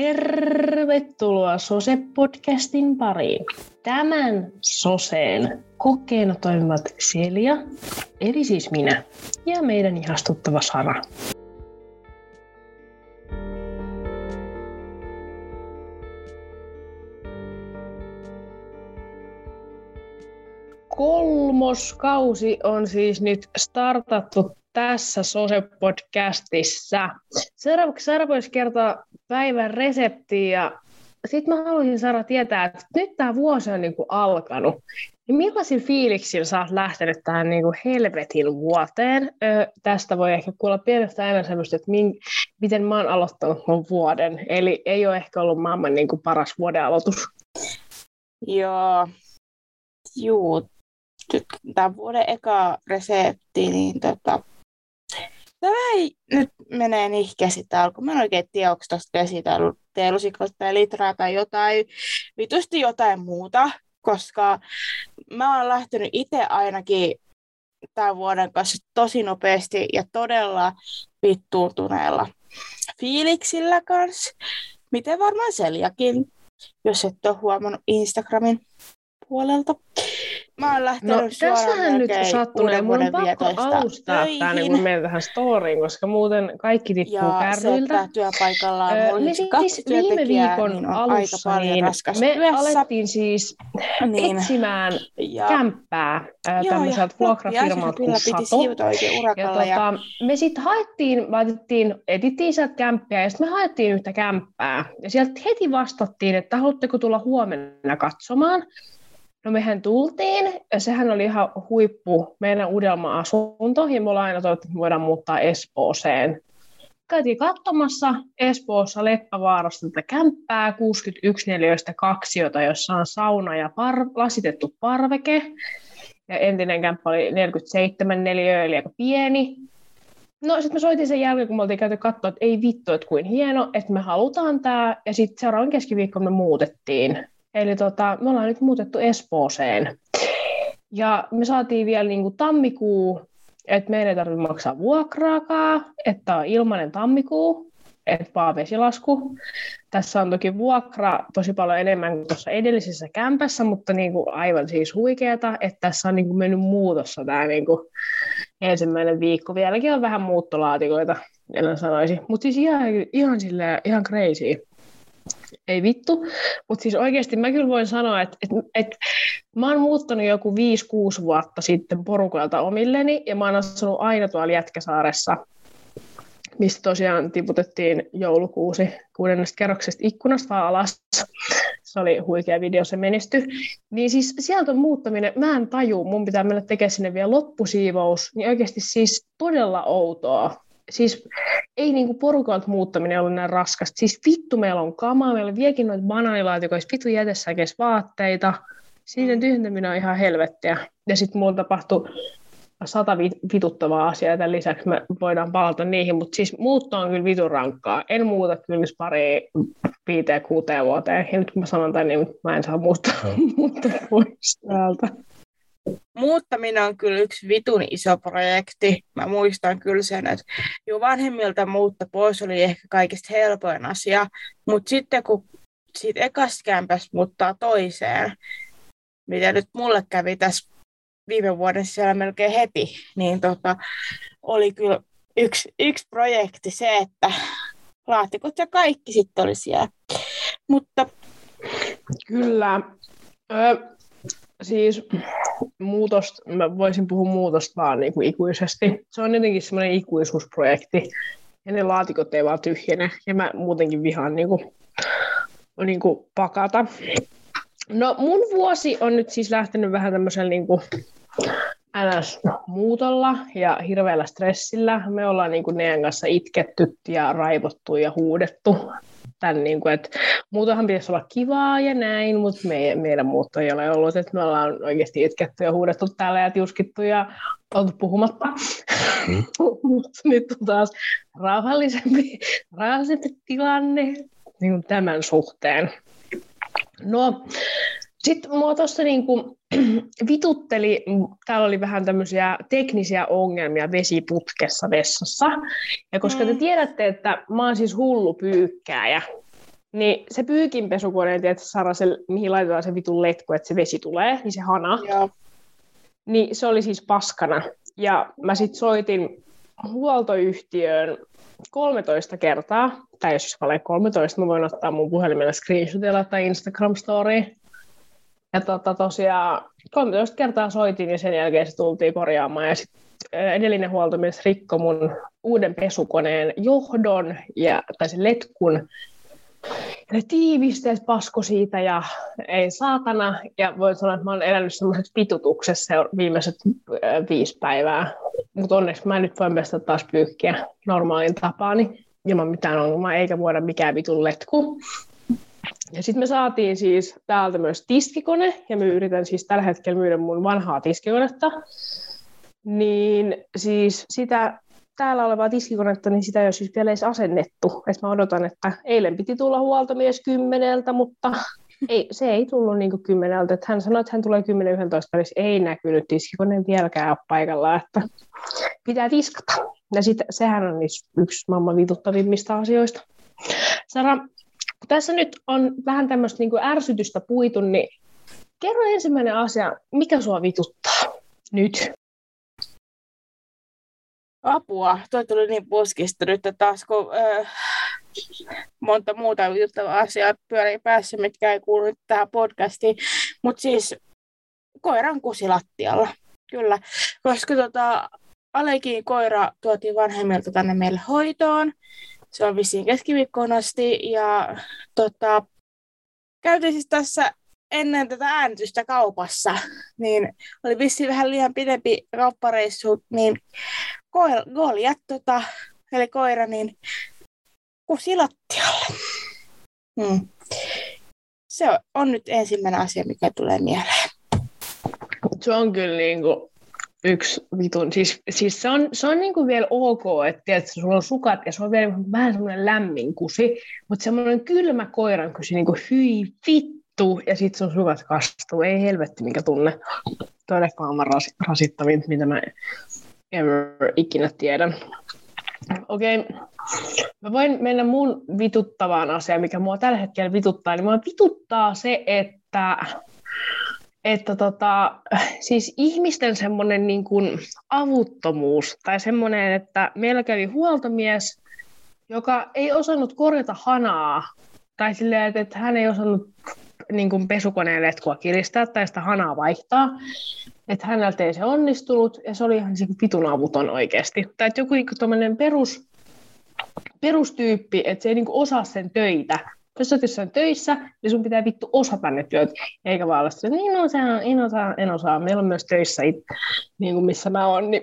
Tervetuloa Sose-podcastin pariin. Tämän Soseen kokeena toimivat Celia, eli siis minä, ja meidän ihastuttava Sara. Kolmoskausi on siis nyt startattu tässä Sose-podcastissa. Seuraavaksi Sara voisi kertoa päivän reseptiä ja sitten mä haluaisin Sara tietää, että nyt tämä vuosi on niinku alkanut. Niin millaisin fiiliksillä sä oot lähtenyt tähän niinku helvetin vuoteen? Ö, tästä voi ehkä kuulla pienestä aina semmoista, että min, miten mä oon aloittanut mun vuoden. Eli ei ole ehkä ollut maailman niinku paras vuoden aloitus. Joo, juu. Tämä vuoden eka resepti, niin tota, Tämä ei nyt menee tämä alku. Mä en oikein tiedä, onko tuosta teelusikalta tai litraa tai jotain, vitusti jotain muuta, koska mä oon lähtenyt itse ainakin tämän vuoden kanssa tosi nopeasti ja todella vittuuntuneella fiiliksillä kanssa. Miten varmaan Seljakin, jos et ole huomannut Instagramin puolelta. Mä oon lähtenyt no, tässähän nyt sattunut ja mun on pakko alustaa tämä niin kun menen tähän storyin, koska muuten kaikki tippuu kärryiltä. Ja työpaikalla on öö, kaksi siis viime viikon niin alussa niin me työssä. alettiin siis niin. etsimään ja, kämppää äh, tämmöiseltä vuokrafirmalta kuin Sato. Ja, tota, ja... me sitten haettiin, laitettiin, etittiin sieltä kämppää ja sitten me haettiin yhtä kämppää. Ja sieltä heti vastattiin, että haluatteko tulla huomenna katsomaan. No mehän tultiin, ja sehän oli ihan huippu meidän uudelma asunto, ja me ollaan aina toivottu, että me voidaan muuttaa Espooseen. Käytiin katsomassa Espoossa Leppävaarasta tätä kämppää, 61 neliöistä kaksiota, jossa on sauna ja par- lasitettu parveke. Ja entinen kämppä oli 47 neliöä, eli aika pieni. No sitten me soitin sen jälkeen, kun me oltiin käyty katsoa, että ei vittu, että kuin hieno, että me halutaan tämä. Ja sitten seuraavan keskiviikko me muutettiin Eli tota, me ollaan nyt muutettu Espooseen. Ja me saatiin vielä niin kuin tammikuu, että meidän ei tarvitse maksaa vuokraakaan, että on ilmainen tammikuu, että vaan vesilasku. Tässä on toki vuokra tosi paljon enemmän kuin tuossa edellisessä kämpässä, mutta niin kuin aivan siis huikeeta, että tässä on niin kuin mennyt muutossa tämä niin kuin ensimmäinen viikko. Vieläkin on vähän muuttolaatikoita, en sanoisi. Mutta siis ihan, ihan, silleen, ihan crazy ei vittu. Mutta siis oikeasti mä kyllä voin sanoa, että et, et, mä oon muuttanut joku 5-6 vuotta sitten porukalta omilleni, ja mä oon asunut aina tuolla Jätkäsaaressa, mistä tosiaan tiputettiin joulukuusi kuudennesta kerroksesta ikkunasta alas. Se oli huikea video, se menesty. Niin siis sieltä on muuttaminen, mä en taju, mun pitää mennä tekemään sinne vielä loppusiivous, niin oikeasti siis todella outoa siis ei niinku porukalta muuttaminen ollut näin raskasta. Siis vittu meillä on kamaa, meillä on viekin noita banaanilaatikoista, vittu jätessäkeis vaatteita. Siitä mm. tyhjentäminen on ihan helvettiä. Ja sitten mulla tapahtui sata vituttavaa asiaa, tämän lisäksi me voidaan palata niihin, mutta siis muutto on kyllä vitun rankkaa. En muuta kyllä pari viiteen kuuteen vuoteen, ja nyt kun mä sanon tämän, niin mä en saa muuttaa, muuttaa pois täältä. Muuttaminen on kyllä yksi vitun iso projekti. Mä muistan kyllä sen, että jo vanhemmilta muutta pois oli ehkä kaikista helpoin asia, mutta sitten kun siitä ekasta kämpästä muuttaa toiseen, mitä nyt mulle kävi tässä viime vuoden siellä melkein heti, niin tota, oli kyllä yksi, yksi projekti se, että laatikot ja kaikki sitten oli siellä. Mutta... Kyllä. Ö, siis muutosta, mä voisin puhua muutosta vaan niin kuin ikuisesti. Se on jotenkin semmoinen ikuisuusprojekti, ja ne laatikot ei vaan tyhjene, ja mä muutenkin vihaan niin kuin, niin kuin pakata. No mun vuosi on nyt siis lähtenyt vähän tämmöisellä niin kuin NS-muutolla ja hirveällä stressillä. Me ollaan niin kuin kanssa itketty ja raivottu ja huudettu tämän, niin kuin, että muutahan pitäisi olla kivaa ja näin, mutta me, meidän muutto ei ole ollut, että me ollaan oikeasti itketty ja huudettu täällä ja tiuskittu ja oltu puhumatta. Mm. mutta nyt on taas rauhallisempi, rauhallisempi tilanne niin kuin tämän suhteen. No, sitten mua tuossa niinku vitutteli, täällä oli vähän tämmöisiä teknisiä ongelmia vesiputkessa vessassa. Ja koska te mm. tiedätte, että mä oon siis hullu pyykkääjä, niin se pyykinpesukoneen, että Sara, se, mihin laitetaan se vitun letku, että se vesi tulee, niin se hana, Joo. niin se oli siis paskana. Ja mä sitten soitin huoltoyhtiöön 13 kertaa, tai jos ole 13, mä voin ottaa mun puhelimella screenshotilla tai Instagram story. Ja tota, tosiaan 13 kertaa soitin ja sen jälkeen se tultiin korjaamaan ja sit edellinen huoltomies rikkoi mun uuden pesukoneen johdon ja, tai sen letkun ne tiivisteet pasko siitä ja ei saatana. Ja voin sanoa, että mä oon elänyt semmoisessa pitutuksessa viimeiset viisi päivää. Mutta onneksi mä nyt voin pestä taas pyykkiä normaalin tapaani ilman mitään ongelmaa, eikä voida mikään vitun letku. Ja sitten me saatiin siis täältä myös tiskikone, ja mä yritän siis tällä hetkellä myydä mun vanhaa tiskikonetta. Niin siis sitä täällä olevaa tiskikonetta, niin sitä ei ole siis vielä edes asennettu. Et mä odotan, että eilen piti tulla huoltomies kymmeneltä, mutta ei, se ei tullut niin kuin kymmeneltä. Että hän sanoi, että hän tulee 10-11 välissä. Ei näkynyt tiskikone vieläkään ole paikalla, että pitää tiskata. Ja sit, sehän on yksi maailman vituttavimmista asioista. Sara, tässä nyt on vähän tämmöistä niin kuin ärsytystä puitu, niin kerro ensimmäinen asia, mikä sua vituttaa nyt? Apua, toi tuli niin puskista nyt, että taas kun öö, monta muuta juttavaa asiaa pyörii päässä, mitkä ei kuulu tähän podcastiin. Mutta siis koiran kusi lattialla, kyllä. Koska tota, Alekin koira tuotiin vanhemmilta tänne meille hoitoon. Se on vissiin keskiviikkoon asti. Ja tota, käytiin siis tässä ennen tätä äänitystä kaupassa, niin oli vissiin vähän liian pidempi kauppareissu, niin Goliat, tota, eli koira, niin kusi lattialle. Hmm. Se on nyt ensimmäinen asia, mikä tulee mieleen. Se on kyllä niin kuin yksi vitun, siis, siis se on, se on niin kuin vielä ok, että tiedät, sulla on sukat ja se on vielä vähän semmoinen lämmin kusi, mutta semmoinen kylmä koiran kusi, niin kuin hyi vittu, ja sitten sun sukat kastuu, ei helvetti mikä tunne. Tuo on ehkä maailman rasittavin, mitä mä ever ikinä tiedän. Okei, okay. mä voin mennä mun vituttavaan asiaan, mikä mua tällä hetkellä vituttaa. Niin mua vituttaa se, että, että tota, siis ihmisten semmoinen niin kuin avuttomuus tai semmoinen, että meillä kävi huoltomies, joka ei osannut korjata hanaa tai silleen, että hän ei osannut niin kuin pesukoneen letkua kiristää tai sitä hanaa vaihtaa. Että häneltä ei se onnistunut ja se oli ihan se vitun avuton oikeasti. Tai että joku niin perus, perustyyppi, että se ei niin kuin osaa sen töitä. Jos olet jossain töissä, niin sun pitää vittu osata ne työt, eikä vaan olla että niin osaa, en osaa, en osaa. Meillä on myös töissä, niin kuin missä mä oon, niin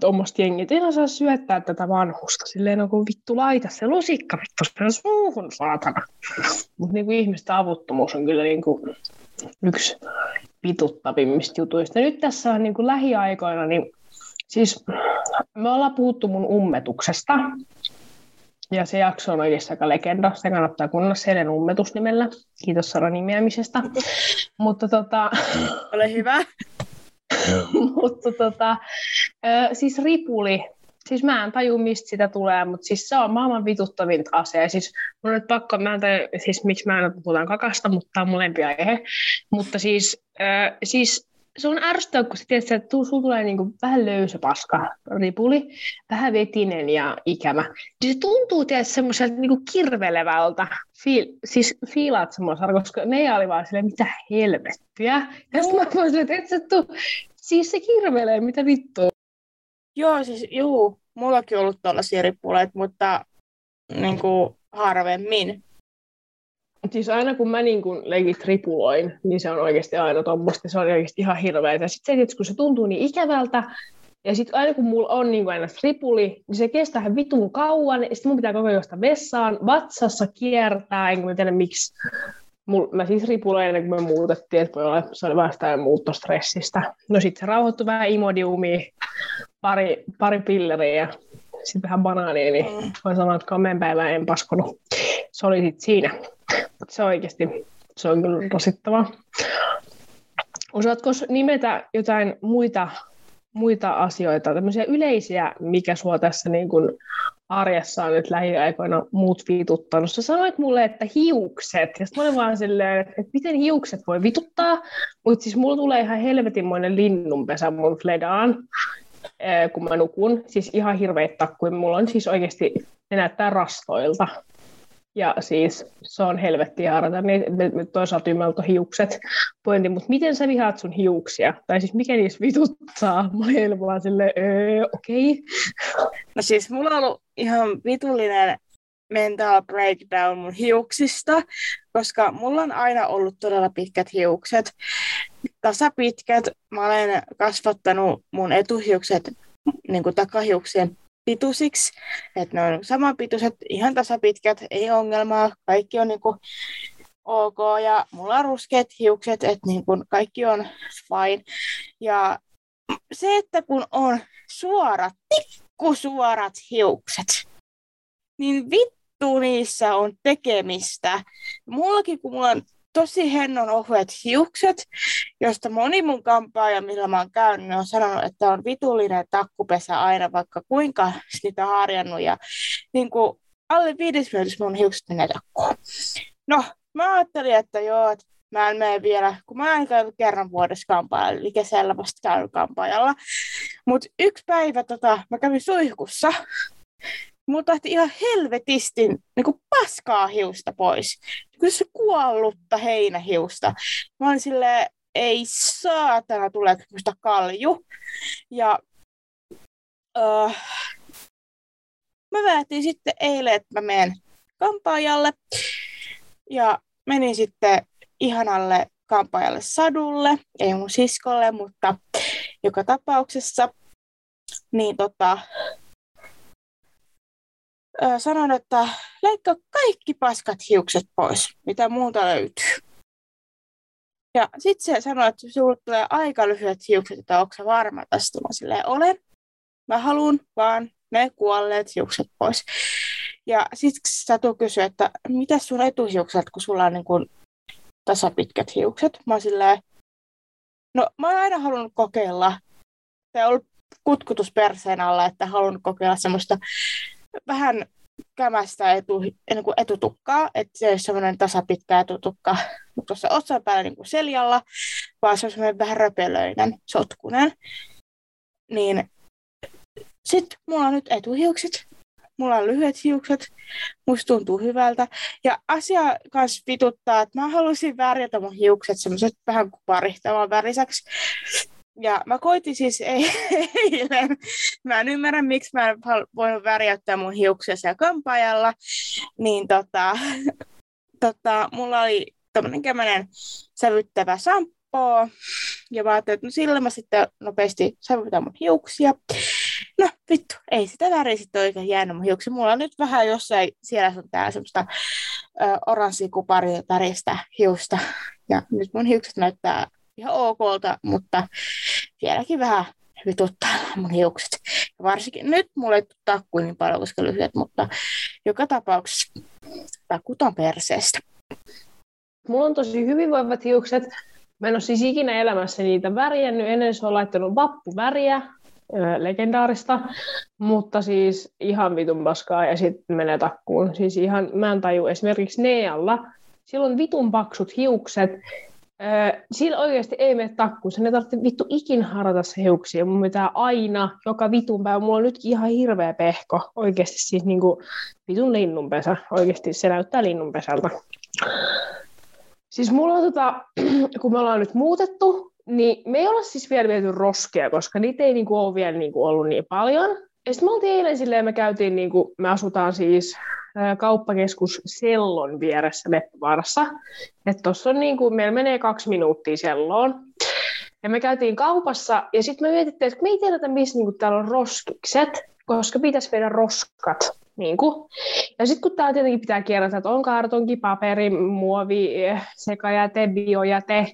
tuommoista jengit, en osaa syöttää tätä vanhusta. Silleen on kuin vittu laita se lusikka vittu sen suuhun, saatana. Mutta niin ihmisten avuttomuus on kyllä niin kuin yksi vituttavimmista jutuista. Nyt tässä on niin kuin lähiaikoina, niin siis me ollaan puhuttu mun ummetuksesta. Ja se jakso on oikeasti aika legenda. Se kannattaa kuunnella Selen ummetusnimellä. Kiitos Sara nimeämisestä. Mutta tota... Ole hyvä. mutta tota, siis ripuli, siis mä en taju, mistä sitä tulee, mutta siis se on maailman vituttavinta asia. Siis mun on nyt pakko, mä en taju, siis miksi mä en puhutaan kakasta, mutta tämä on mun aihe. Mutta siis, äh, siis se on ärsyttävää, kun tiedät, että sulla tulee niinku vähän löysä paska ripuli, vähän vetinen ja ikävä. Se tuntuu tietysti semmoiselta niinku kirvelevältä. Fiil, siis fiilaat semmoisella, koska ne oli vaan silleen, mitä helvettiä. Ja sitten mä voisin, että et sä tuu, siis se kirvelee, mitä vittua. Joo, siis juu, mullakin on ollut tuollaisia ripuleita, mutta niin kuin harvemmin. Siis aina kun mä niin kun legit ripuloin, niin se on oikeasti aina tuommoista, se on oikeasti ihan hirveä. Sitten se, että kun se tuntuu niin ikävältä, ja sitten aina kun mulla on niin aina ripuli, niin se kestää ihan vitun kauan, ja sitten mun pitää koko ajan vessaan, vatsassa kiertää, enkä mä tiedä miksi. Mul, mä siis ripuloin ennen kuin me muutettiin, että voi olla, se oli vasta muuttostressistä. No sitten se rauhoittui vähän imodiumia, pari, pari pilleriä ja sitten vähän banaania, niin mm. voin sanoa, että komeen päivää en paskonut. Se oli sitten siinä. Se oikeasti, se on kyllä rasittavaa. Osaatko nimetä jotain muita, muita asioita, tämmöisiä yleisiä, mikä sua tässä niin kuin arjessa on nyt lähiaikoina muut vituttanut. Sä sanoit mulle, että hiukset. Ja sitten vaan silleen, että, miten hiukset voi vituttaa. Mutta siis mulla tulee ihan helvetinmoinen linnunpesä mun fledaan, kun mä nukun. Siis ihan hirveitä takkuja. Mulla on siis oikeasti, ne näyttää rastoilta. Ja siis se on helvetti me, me toisaalta ymmärrät hiukset pointti, mutta miten sä vihaat sun hiuksia? Tai siis mikä niissä vituttaa? Mä olin vaan silleen, öö, okei. Okay. No siis mulla on ollut ihan vitullinen mental breakdown mun hiuksista, koska mulla on aina ollut todella pitkät hiukset. Tasapitkät. Mä olen kasvattanut mun etuhiukset niin kuin takahiuksien pituisiksi, että ne on samanpituiset, ihan tasapitkät, ei ongelmaa, kaikki on niinku ok ja mulla on ruskeat hiukset, että niinku kaikki on fine. Ja se, että kun on suorat, tikkusuorat hiukset, niin vittu niissä on tekemistä. Mullakin, kun mulla on tosi hennon ohuet hiukset, josta moni mun kampaaja, millä mä oon käynyt, on sanonut, että on vitullinen takkupesä aina, vaikka kuinka sitä harjannut. Ja niin kuin alle viides mun hiukset menee takkuun. No, mä ajattelin, että joo, että mä en mene vielä, kun mä en käynyt kerran vuodessa kampaajalla, eli kesällä vasta käynyt kampaajalla. Mutta yksi päivä tota, mä kävin suihkussa, mulla tahti ihan helvetisti niin kuin paskaa hiusta pois. Kyllä se kuollutta heinähiusta. Mä olin silleen, ei saatana tule musta kalju. Ja uh, mä päätin sitten eilen, että mä menen kampaajalle. Ja menin sitten ihanalle kampaajalle Sadulle, ei mun siskolle, mutta joka tapauksessa. Niin tota, sanon, että leikkaa kaikki paskat hiukset pois, mitä muuta löytyy. Ja sitten se sanoi, että sinulle tulee aika lyhyet hiukset, että onko se varma tästä? Mä silleen, olen. Mä haluan vaan ne kuolleet hiukset pois. Ja sitten Satu kysyi, että mitä sun etuhiukset, kun sulla on niin kuin tasapitkät hiukset? Mä silleen, no mä oon aina halunnut kokeilla. Se on ollut kutkutus perseen alla, että halunnut kokeilla semmoista vähän kämästä etu, niin kuin etutukkaa, että se ei ole semmoinen tasapitkä etutukka tuossa otsan päällä niin kuin seljalla, vaan se on semmoinen vähän röpelöinen, sotkunen. Niin sitten mulla on nyt etuhiukset, mulla on lyhyet hiukset, musta tuntuu hyvältä. Ja asia kanssa vituttaa, että mä halusin värjätä mun hiukset semmoiset vähän kuin parihtavan väriseksi. Ja mä koitin siis eilen, mä en ymmärrä miksi mä en voinut värjäyttää mun hiuksia siellä kampaajalla, niin tota, tota, mulla oli tämmöinen kämmenen sävyttävä sampo, ja mä ajattelin, että no sillä mä sitten nopeasti sävytän mun hiuksia. No vittu, ei sitä väriä sitten oikein jäänyt mun hiuksia. Mulla on nyt vähän jossain siellä on täällä semmoista oranssikuparia väristä hiusta. Ja nyt mun hiukset näyttää ihan okolta, mutta vieläkin vähän vituttaa mun hiukset. Ja varsinkin nyt mulle ei takku niin paljon, koska lyhyet, mutta joka tapauksessa takut on perseestä. Mulla on tosi hyvinvoivat hiukset. Mä en ole siis ikinä elämässä niitä värjännyt. Ennen se on laittanut vappuväriä, legendaarista, mutta siis ihan vitun paskaa ja sitten menee takkuun. Siis ihan, mä en taju esimerkiksi Nealla, sillä on vitun paksut hiukset sillä oikeasti ei mene takkuun. Sen ei tarvitse vittu ikin harata se hiuksia. Mun pitää aina, joka vitun päivä, mulla on nytkin ihan hirveä pehko. Oikeasti siis niinku vitun linnunpesä. Oikeasti se näyttää linnunpesältä. Siis mulla on tota, kun me ollaan nyt muutettu, niin me ei olla siis vielä viety roskia, koska niitä ei niinku ole vielä niinku ollut niin paljon. Ja sitten me oltiin eilen silleen, me käytiin, niinku, me asutaan siis kauppakeskus Sellon vieressä Leppävaarassa. Että tuossa on niin kuin, meillä menee kaksi minuuttia Selloon. Ja me käytiin kaupassa ja sitten me mietittiin, että me ei tiedetä, missä niin kuin, täällä on roskikset, koska pitäisi viedä roskat. Niin kuin. Ja sitten kun täällä tietenkin pitää kierrata, että on kartonki, paperi, muovi, sekajäte, biojäte,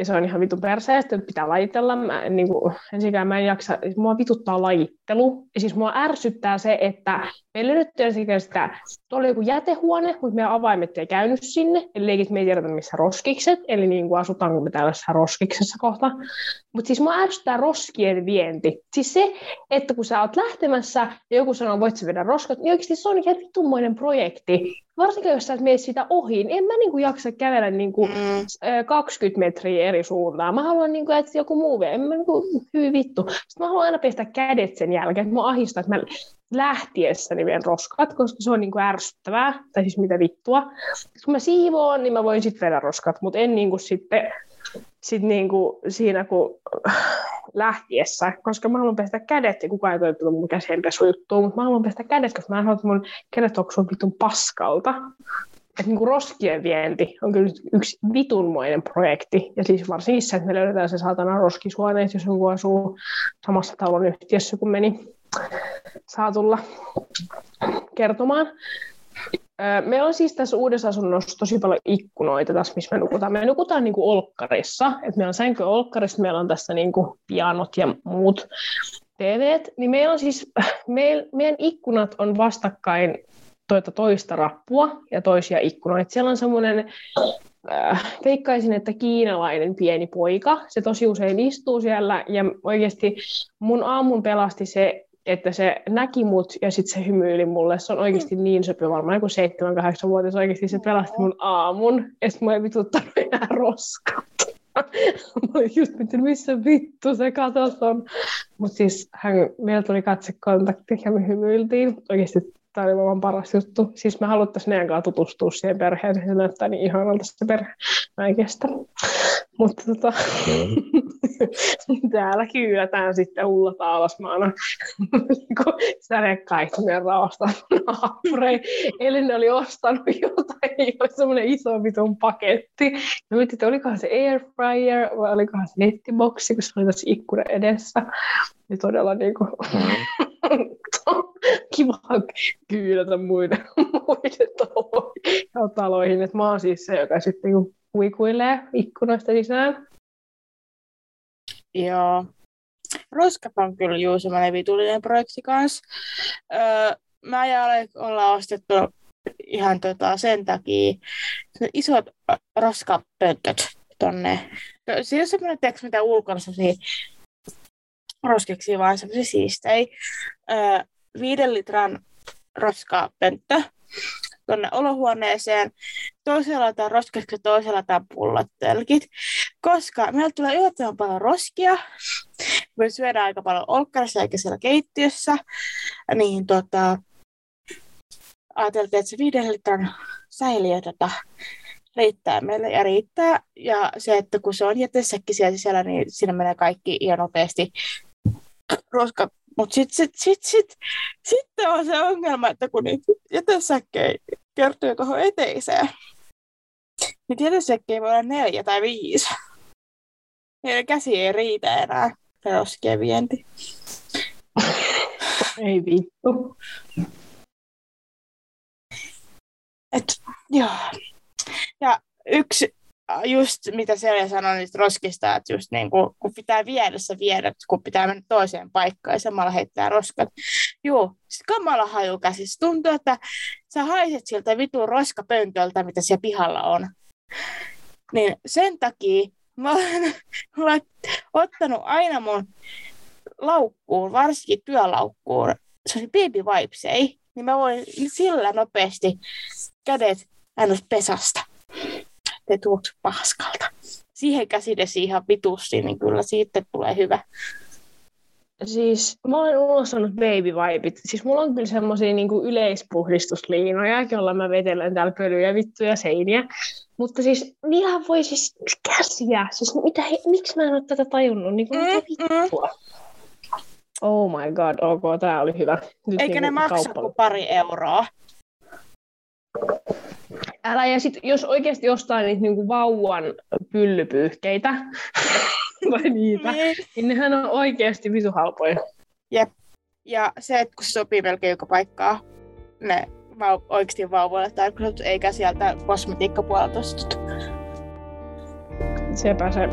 ja se on ihan vitun perseestä, että pitää lajitella. Mä, niin kuin, ensinnäkään mä en jaksa, mua vituttaa lajittelu. Ja siis mua ärsyttää se, että meillä nyt ensinnäkään sitä, tuolla oli joku jätehuone, mutta meidän avaimet ei käynyt sinne, eli leikit me ei tiedetä missä roskikset, eli niin kuin asutaanko me tällaisessa roskiksessa kohta. Mutta siis mua ärsyttää roskien vienti. Siis se, että kun sä oot lähtemässä ja joku sanoo, voit sä viedä roskat, niin oikeasti se on ihan vitummoinen projekti varsinkin jos sä et mene sitä ohi, niin en mä niinku jaksa kävellä niinku mm. 20 metriä eri suuntaan. Mä haluan, niinku, että joku muu vie. En mä niinku, hyvin vittu. Sitten mä haluan aina pestä kädet sen jälkeen, että mä ahistaa, että mä lähtiessäni vien roskat, koska se on niinku ärsyttävää, tai siis mitä vittua. Kun mä siivoon, niin mä voin sitten vedä roskat, mutta en niinku sitten sit niinku siinä, kun lähtiessä, koska mä haluan pestä kädet, ja kukaan ei toivota mun käsienpesujuttuun, mutta mä haluan pestä kädet, koska mä en että mun kädet on vitun paskalta. Että niinku roskien vienti on kyllä yksi vitunmoinen projekti. Ja siis varsinkin se, että me löydetään se saatana roskisuoneet, jos joku asuu samassa talon yhtiössä, kun meni saa tulla kertomaan. Meillä on siis tässä uudessa asunnossa tosi paljon ikkunoita tässä, missä me nukutaan. Me nukutaan niin kuin olkkarissa. Et meillä on sänky olkkarissa, meillä on tässä niin kuin pianot ja muut TVt. Niin meillä on siis, meil, meidän ikkunat on vastakkain toita toista rappua ja toisia ikkunoita. Siellä on semmoinen, veikkaisin, että kiinalainen pieni poika. Se tosi usein istuu siellä ja oikeasti mun aamun pelasti se, että se näki mut ja sitten se hymyili mulle. Se on oikeasti niin söpö, varmaan joku 7-8-vuotias oikeasti se pelasti mun aamun. Ja sitten mä ei vituttanut enää roskat. mä olin just miettinyt, missä vittu se katos on. Mutta siis hän, meillä tuli katsekontakti ja me hymyiltiin. Oikeasti tämä oli vaan paras juttu. Siis me haluttaisiin meidän kanssa tutustua siihen perheeseen. Se näyttää niin ihanalta se perhe. Mä en kestä. Mutta tota, täällä kyylätään sitten ullata alasmaana sädekaihtumien raosta naapurei. Eli ne oli ostanut jotain, oli semmoinen iso vitun paketti. Mä mietin, että olikohan se airfryer vai olikohan se nettiboksi, kun se oli tässä ikkuna edessä. Niin todella niin kuin, kiva kyydätä muiden, muiden taloihin. taloihin. Et mä oon siis se, joka sitten niin huikuilee ikkunoista sisään. Joo. Roskat on kyllä juu semmoinen vitullinen projekti kanssa. Öö, mä ja Alek ollaan ostettu ihan tota sen takia isot roskapöntöt tonne. Se ei ole semmoinen teksti, mitä ulkona roskiksi, vaan semmoisia siistejä. Öö, viiden litran roskapönttö tuonne olohuoneeseen. Toisella laitetaan ja toisella laitetaan telkit. Koska meillä tulee yllättävän paljon roskia. Me syödään aika paljon olkkarissa eikä siellä keittiössä. Niin tota, ajateltiin, että se viiden litran säiliö tota, riittää meille ja riittää. Ja se, että kun se on jätesäkki siellä sisällä, niin siinä menee kaikki ihan nopeasti roskat mutta sitten sit, sit, sit, sit on se ongelma, että kun niitä jätesäkkejä kertyy tuohon eteiseen, niin jätesäkkejä voi olla neljä tai viisi. Meidän käsi ei riitä enää roskien vienti. ei vittu. Et, joo. Ja yksi just mitä Selja sanoi niistä roskista, että just niin kuin, kun pitää viedä se viedä, kun pitää mennä toiseen paikkaan ja samalla heittää roskat. Joo, siis kamala haju käsissä. Tuntuu, että sä haiset siltä vitun roskapöntöltä, mitä siellä pihalla on. Niin sen takia mä olen, mä olen ottanut aina mun laukkuun, varsinkin työlaukkuun, se on baby wipes, ei? Niin mä voin sillä nopeasti kädet aina pesasta te tuoksu paskalta. Siihen käsidesi ihan vitusti, niin kyllä siitä tulee hyvä. Siis mä olen unohtanut baby vibit. Siis mulla on kyllä semmosia niinku yleispuhdistusliinoja, joilla mä vetelen täällä pölyjä, vittuja, seiniä. Mutta siis niinhän voi siis käsiä. Siis mitä, he, miksi mä en ole tätä tajunnut? Niin kuin, mitä mm, vittua? Oh my god, ok, tää oli hyvä. Nyt Eikä niin ne maksa kuin pari euroa. Älä, ja sit, jos oikeasti ostaa niitä niin kuin vauvan pyllypyyhkeitä, vai niitä, niin. niin nehän on oikeasti visu halpoja. Jep. Ja se, että kun se sopii melkein joka paikkaa, ne vau- oikeasti vauvoille tarkoitettu, eikä sieltä kosmetiikkapuolelta ostettu. sepä se.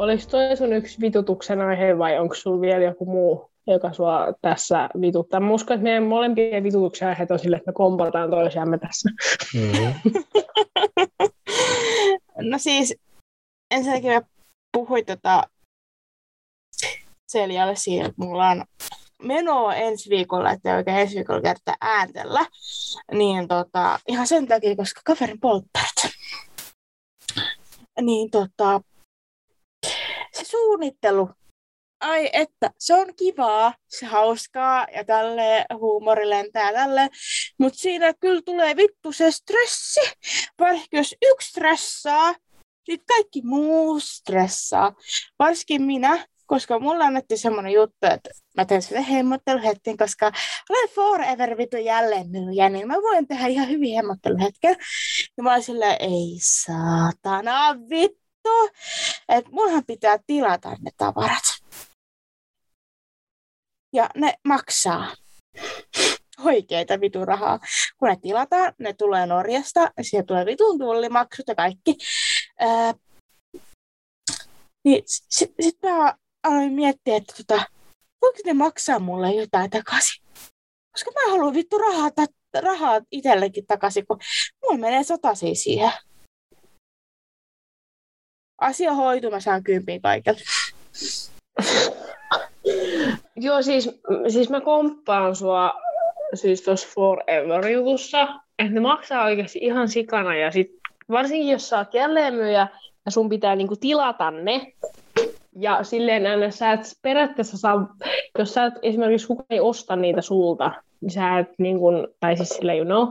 Oliko toi sun yksi vitutuksen aihe vai onko sulla vielä joku muu, joka sua tässä vituttaa? Mä uskon, että meidän molempien vitutuksen aiheet on sille, että me kompataan toisiamme tässä. Mm-hmm. no siis, ensinnäkin mä puhuin tota Seljalle siinä, että mulla on menoa ensi viikolla, että oikein ensi viikolla kertaa ääntellä, niin tota, ihan sen takia, koska kaverin polttarit. Niin tota, suunnittelu, ai että, se on kivaa, se hauskaa ja tälle huumori lentää tälle, mutta siinä kyllä tulee vittu se stressi, vaikka jos yksi stressaa, sitten kaikki muu stressaa. Varsinkin minä, koska mulla annettiin semmoinen juttu, että mä teen sille hemmotteluhetken, koska olen forever vitu jälleen myyjä, niin mä voin tehdä ihan hyvin hemmotteluhetken. Ja mä olin silleen, ei saatana vittu, että munhan pitää tilata ne tavarat. Ja ne maksaa oikeita vitun rahaa. Kun ne tilataan, ne tulee Norjasta, siellä tulee vitun tullimaksut ja kaikki. Ää, niin sitten sit mä aloin miettiä, että tota, voiko ne maksaa mulle jotain takaisin. Koska mä haluan vittu rahaa, rahaa itsellekin takaisin, kun mulla menee satasi siihen. Asia hoituu, mä saan kympin kaikille. Joo, siis, siis mä komppaan sua siis tuossa Forever-jutussa, että ne maksaa oikeasti ihan sikana ja sit, varsinkin jos sä oot jälleenmyyjä ja sun pitää niinku tilata ne, ja silleen että sä et periaatteessa saa, jos sä et esimerkiksi kukaan ei osta niitä sulta, niin sä et niin kuin, tai siis sille you know,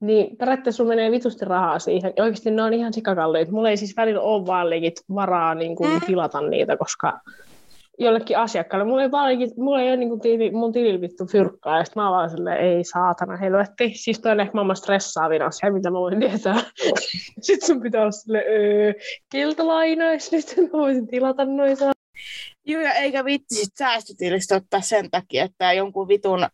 niin periaatteessa sulla menee vitusti rahaa siihen. Ja oikeasti ne on ihan sikakalliit. Mulla ei siis välillä ole vaan varaa niin kuin, mm. tilata niitä, koska jollekin asiakkaalle. Mulla ei, vaan, mulla ei ole niin tiili, mun tilillä vittu fyrkkaa, ja sitten mä vaan silleen, ei saatana helvetti. Siis toi on ehkä maailman stressaavin asia, mitä mä voin tietää. sitten sun pitää olla silleen, öö, keltalainais, nyt mä voisin tilata noita. Joo, ja eikä vitsi sit säästötilistä ottaa sen takia, että jonkun vitun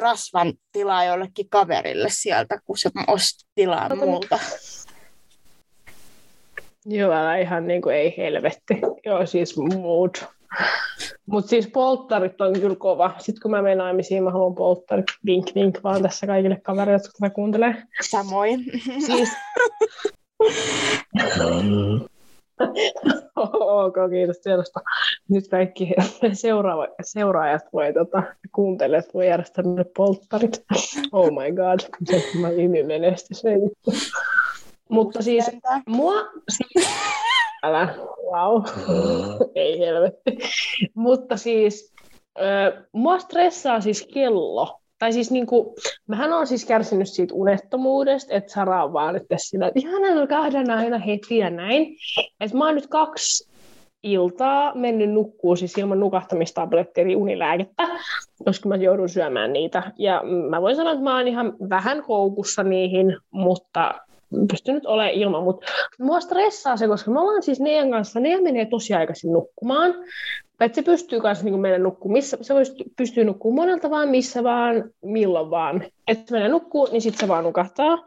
rasvan tilaa jollekin kaverille sieltä, kun se osti tilaa multa. Joo, älä ihan niin kuin ei helvetti. Joo, siis mood. Mutta siis polttarit on kyllä kova. Sitten kun mä menen naimisiin, mä haluan polttarit. Vink, vink vaan tässä kaikille kavereille, jotka tätä kuuntelee. Samoin. Siis... ok, kiitos tiedosta. Nyt kaikki seuraava, seuraajat voi, tota, kuuntelijat voi järjestää ne polttarit. Oh my god, se mä menestys. Mutta siis mua... Älä, wow, ei helvetti. Mutta siis mua stressaa siis kello. Tai siis niinku, mähän on siis kärsinyt siitä unettomuudesta, että Sara on vaan nyt sillä, että ihanaa kahden aina heti ja näin. Että mä oon nyt kaksi iltaa mennyt nukkuu siis ilman nukahtamistablettia eli unilääkettä, koska mä joudun syömään niitä. Ja mä voin sanoa, että mä oon ihan vähän koukussa niihin, mutta pystynyt olemaan ilman, mutta mua stressaa se, koska me ollaan siis Nean kanssa, Nea menee tosi aikaisin nukkumaan, että se pystyy kanssa niin mennä nukkumaan, missä, se pystyy nukkumaan monelta vaan, missä vaan, milloin vaan. Että se menee nukkuu, niin sitten se vaan nukahtaa.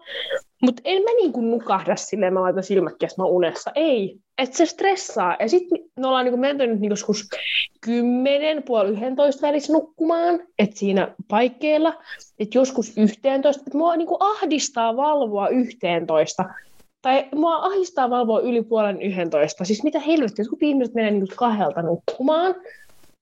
Mutta en mä niinku nukahda silleen, mä laitan silmät mä unessa. Ei. Että se stressaa. Ja sitten me ollaan niinku menty nyt niinku joskus 10, puoli 11 välissä nukkumaan. Että siinä paikkeilla. Että joskus 11. Että mua niinku ahdistaa valvoa 11. Tai mua ahdistaa valvoa yli puolen 11. Siis mitä helvettiä, kun ihmiset menee niinku kahdelta nukkumaan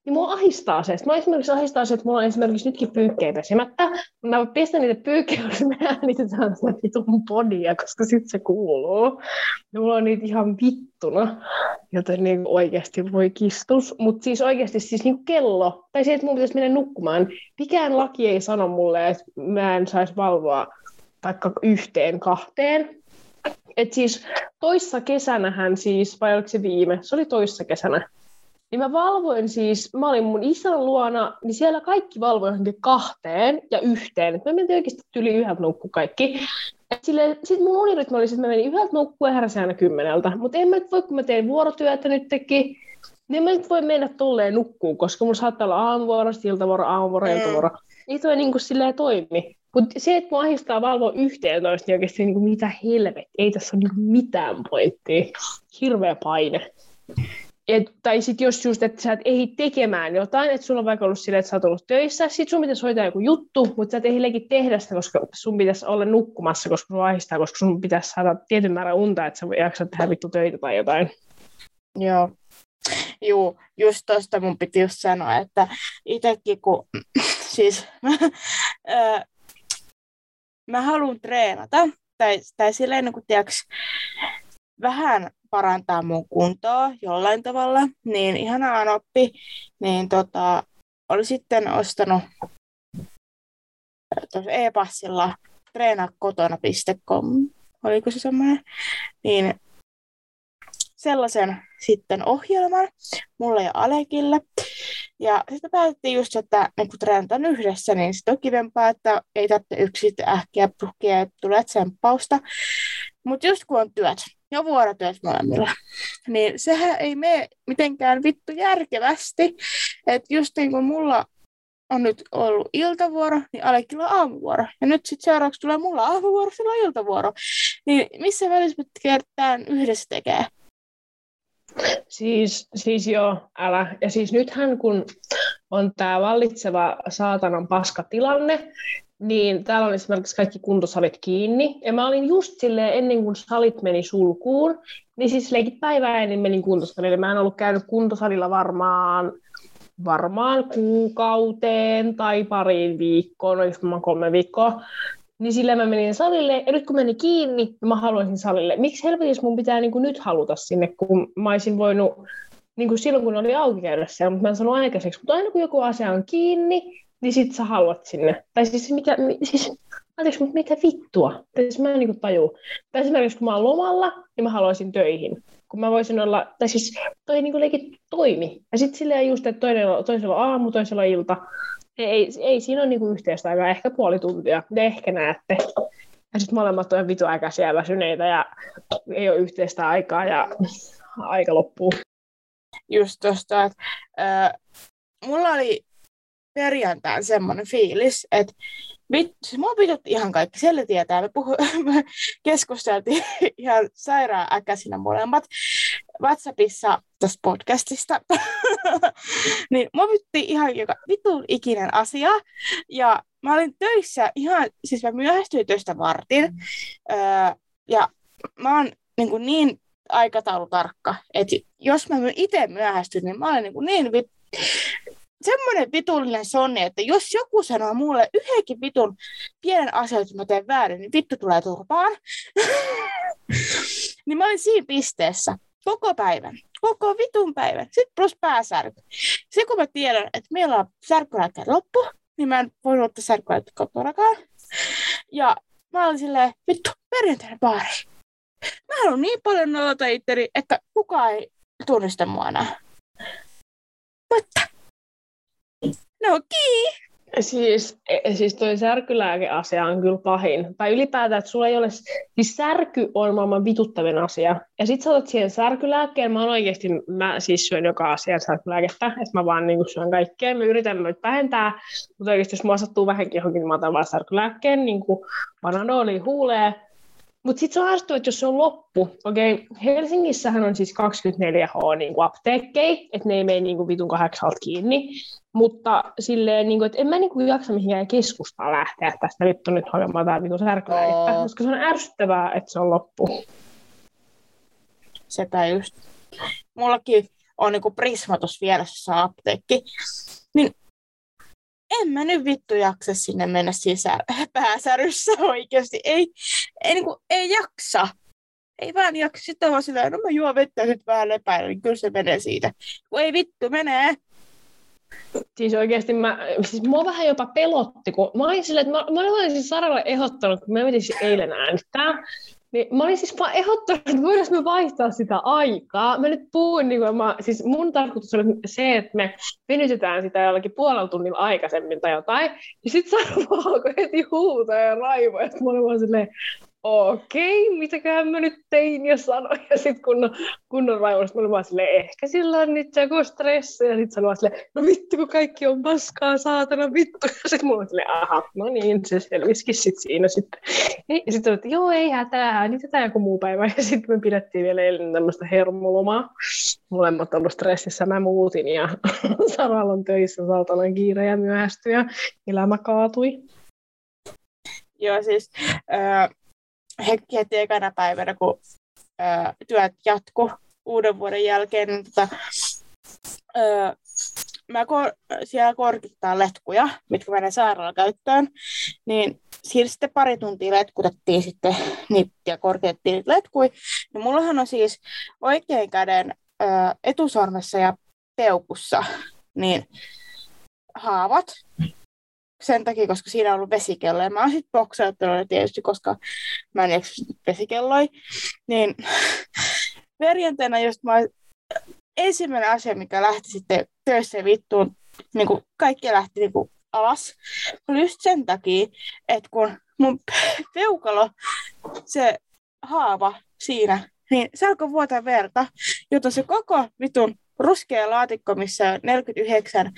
niin mua ahistaa se. Mä esimerkiksi ahistaa se, että mulla on esimerkiksi nytkin pyykkejä pesemättä. Mä pistän niitä pyykkejä, jos me äänitetään sitä vitun podia, koska sitten se kuuluu. Ja mulla on niitä ihan vittuna, joten niin oikeasti voi kistus. Mutta siis oikeasti siis niin kello, tai se, että mun pitäisi mennä nukkumaan. Mikään laki ei sano mulle, että mä en saisi valvoa vaikka yhteen, kahteen. Et siis toissa kesänähän siis, vai oliko se viime? Se oli toissa kesänä niin mä valvoin siis, mä olin mun isän luona, niin siellä kaikki valvoi johonkin kahteen ja yhteen. Et mä menin oikeasti yli yhdeltä nukkuu kaikki. Sitten mun unirytmi oli, että mä menin yhdeltä nukkuu ja heräsin aina kymmeneltä. Mutta en mä nyt voi, kun mä teen vuorotyötä nyt teki, niin mä nyt voi mennä tolleen nukkuun, koska mulla saattaa olla aamuvuoro, iltavuoro, aamuvuoro, mm. iltavuoro. Ei toi niin kuin silleen toimi. Mutta se, että mua ahistaa valvoa toista, niin oikeasti niin kuin mitä helvet, ei tässä ole niin mitään pointtia. Hirveä paine. Et, tai sitten jos just, että sä et ehdi tekemään jotain, että sulla on vaikka ollut silleen, että sä oot ollut töissä, sit sun pitäisi hoitaa joku juttu, mutta sä et ehdi tehdä sitä, koska sun pitäisi olla nukkumassa, koska sun ahistaa, koska sun pitäisi saada tietyn määrän unta, että sä jaksat tehdä vittu töitä tai jotain. Joo. Juu, just tuosta mun piti just sanoa, että itsekin kun, siis mä haluan treenata, tai, tai silleen niin kuin, tiiäks, vähän parantaa mun kuntoa jollain tavalla, niin ihanaa oppi, niin tota, oli sitten ostanut tuossa e-passilla treenakotona.com, oliko se semmoinen, niin sellaisen sitten ohjelman mulle ja Alekille. Ja sitten päätettiin just, että niin kun treenataan yhdessä, niin sitten on kivempaa, että ei tarvitse yksin ähkiä puhkia, että tulee tsemppausta. Mutta just kun on työt, ja vuorotyöt molemmilla, niin sehän ei mene mitenkään vittu järkevästi. Että just niin kuin mulla on nyt ollut iltavuoro, niin Alekilla on aamuvuoro. Ja nyt sitten seuraavaksi tulee mulla aamuvuoro, sillä on iltavuoro. Niin missä välissä me yhdessä tekee? Siis, siis joo, älä. Ja siis nythän kun on tämä vallitseva saatanan paskatilanne, niin täällä on esimerkiksi kaikki kuntosalit kiinni. Ja mä olin just silleen, ennen kuin salit meni sulkuun, niin siis leikit päivää ennen menin kuntosalille. Mä en ollut käynyt kuntosalilla varmaan varmaan kuukauteen tai pariin viikkoon, oliko kolme viikkoa. Niin sillä mä menin salille, ja nyt kun meni kiinni, niin mä haluaisin salille. Miksi helvetissä mun pitää niin kuin nyt haluta sinne, kun mä olisin voinut niin kuin silloin, kun oli auki käydä siellä, mutta mä en sanonut aikaiseksi. Mutta aina kun joku asia on kiinni, niin sit sä haluat sinne. Tai siis mikä, siis, anteeksi, mutta mitä vittua? Tai siis mä en niin taju. Tai esimerkiksi kun mä oon lomalla, niin mä haluaisin töihin. Kun mä voisin olla, tai siis toi niin kuin toimi. Ja sitten silleen just, että toinen, toisella on aamu, toisella on ilta ei, ei siinä ole niinku yhteistä aikaa, ehkä puoli tuntia, te ehkä näette. Ja sitten molemmat on vitu aika siellä väsyneitä ja ei ole yhteistä aikaa ja aika loppuu. Just tosta, että äh, mulla oli perjantain semmoinen fiilis, että Vittu, siis mua pidot ihan kaikki, siellä tietää. Me, puhu, me keskusteltiin ihan sairaan äkäisinä molemmat WhatsAppissa tästä podcastista. niin mua pitti ihan joka vitun ikinen asia. Ja mä olin töissä ihan, siis mä myöhästyin töistä vartin. Öö, ja mä oon niin, kuin niin aikataulutarkka, että jos mä itse myöhästyn, niin mä olen niin, kuin niin vit semmoinen vitullinen sonni, että jos joku sanoo mulle yhdenkin vitun pienen asian, että mä teen väärin, niin vittu tulee turpaan. niin mä olin siinä pisteessä koko päivän. Koko vitun päivän. Sitten plus pääsärky. Se kun mä tiedän, että meillä on särkylääkkeen loppu, niin mä en voi ottaa särkylääkkeet kotonakaan. Ja mä olin silleen, vittu, perjantaina baari. Mä haluan niin paljon noita itteri, että kukaan ei tunnista mua enää. Mutta No kii. Siis, e, siis toi särkylääkeasia on kyllä pahin. Tai ylipäätään, että sulla ei ole... Siis särky on maailman vituttavin asia. Ja sit sä otat siihen särkylääkkeen. Mä oikeasti, mä siis syön joka asia särkylääkettä. Että mä vaan niin syön kaikkea. Mä yritän noita vähentää. Mutta oikeasti jos mua sattuu vähänkin johonkin, niin mä otan vaan särkylääkkeen. Niin kuin panadoli huulee. Mutta sitten se on että jos se on loppu, okei, okay, Helsingissähän on siis 24H niin apteekkei, että ne ei mene niin kuin vitun kahdeksalta kiinni, mutta silleen, niin kuin, että en mä niin kuin jaksa mihinkään keskustaan lähteä tästä vittu nyt hakemaan tämä vitun särkylääkettä, oh. koska se on ärsyttävää, että se on loppu. Sepä just. Mullakin on niin Prisma tuossa vieressä apteekki, niin en mä nyt vittu jaksa sinne mennä sisään pääsäryssä oikeasti. Ei, ei, niin kuin, ei jaksa. Ei vaan jaksa. Sitten on silleen, no mä juon vettä nyt vähän lepäillä, niin kyllä se menee siitä. Kun ei vittu menee. Siis oikeasti mä, siis mua vähän jopa pelotti, kun mä olin silleen, että mä, mä olin siis Saralle ehdottanut, kun mä menin eilen äänettää, niin mä olin siis vaan ehdottanut, että voidaanko me vaihtaa sitä aikaa. Mä nyt puhun, niin kuin mä, siis mun tarkoitus oli se, että me venytetään sitä jollakin puolella tunnilla aikaisemmin tai jotain. Ja sitten Sara alkoi heti huutaa ja raivoa, että mä olin vaan silleen, okei, okay, mitäköhän mä nyt tein ja sanoin. Ja sitten kunnon, kunnon raivoista mä olin vaan silleen, ehkä sillä on nyt joku stressi. Ja sitten sanoin silleen, no vittu kun kaikki on paskaa, saatana vittu. Ja sitten mulla oli silleen, aha, no niin, se selvisikin sitten siinä sitten. Ja sitten että joo, ei hätää, niin tätä joku muu päivä. Ja sitten me pidettiin vielä eilen tämmöistä hermolomaa. Molemmat ollut stressissä, mä muutin ja Saralla on töissä saatana kiire ja myöhästyi ja elämä kaatui. Joo, siis äh, heti ekana päivänä, kun ää, työt jatku uuden vuoden jälkeen, niin tota, ää, mä kor- siellä korkittaa letkuja, mitkä menee sairaalan käyttöön, niin siinä sitten pari tuntia letkutettiin sitten niitä ja korkeettiin niitä letkuja. Niin mullahan on siis oikein käden ää, etusormessa ja peukussa niin haavat, sen takia, koska siinä on ollut vesikello. Ja mä oon sitten boksauttanut tietysti, koska mä en eksy vesikelloja. Niin perjantaina just mä ensimmäinen asia, mikä lähti sitten töissä vittuun, niin kuin kaikki lähti niin kuin alas, oli just sen takia, että kun mun peukalo, se haava siinä, niin se alkoi vuotaa verta, joten se koko vitun ruskea laatikko, missä on 49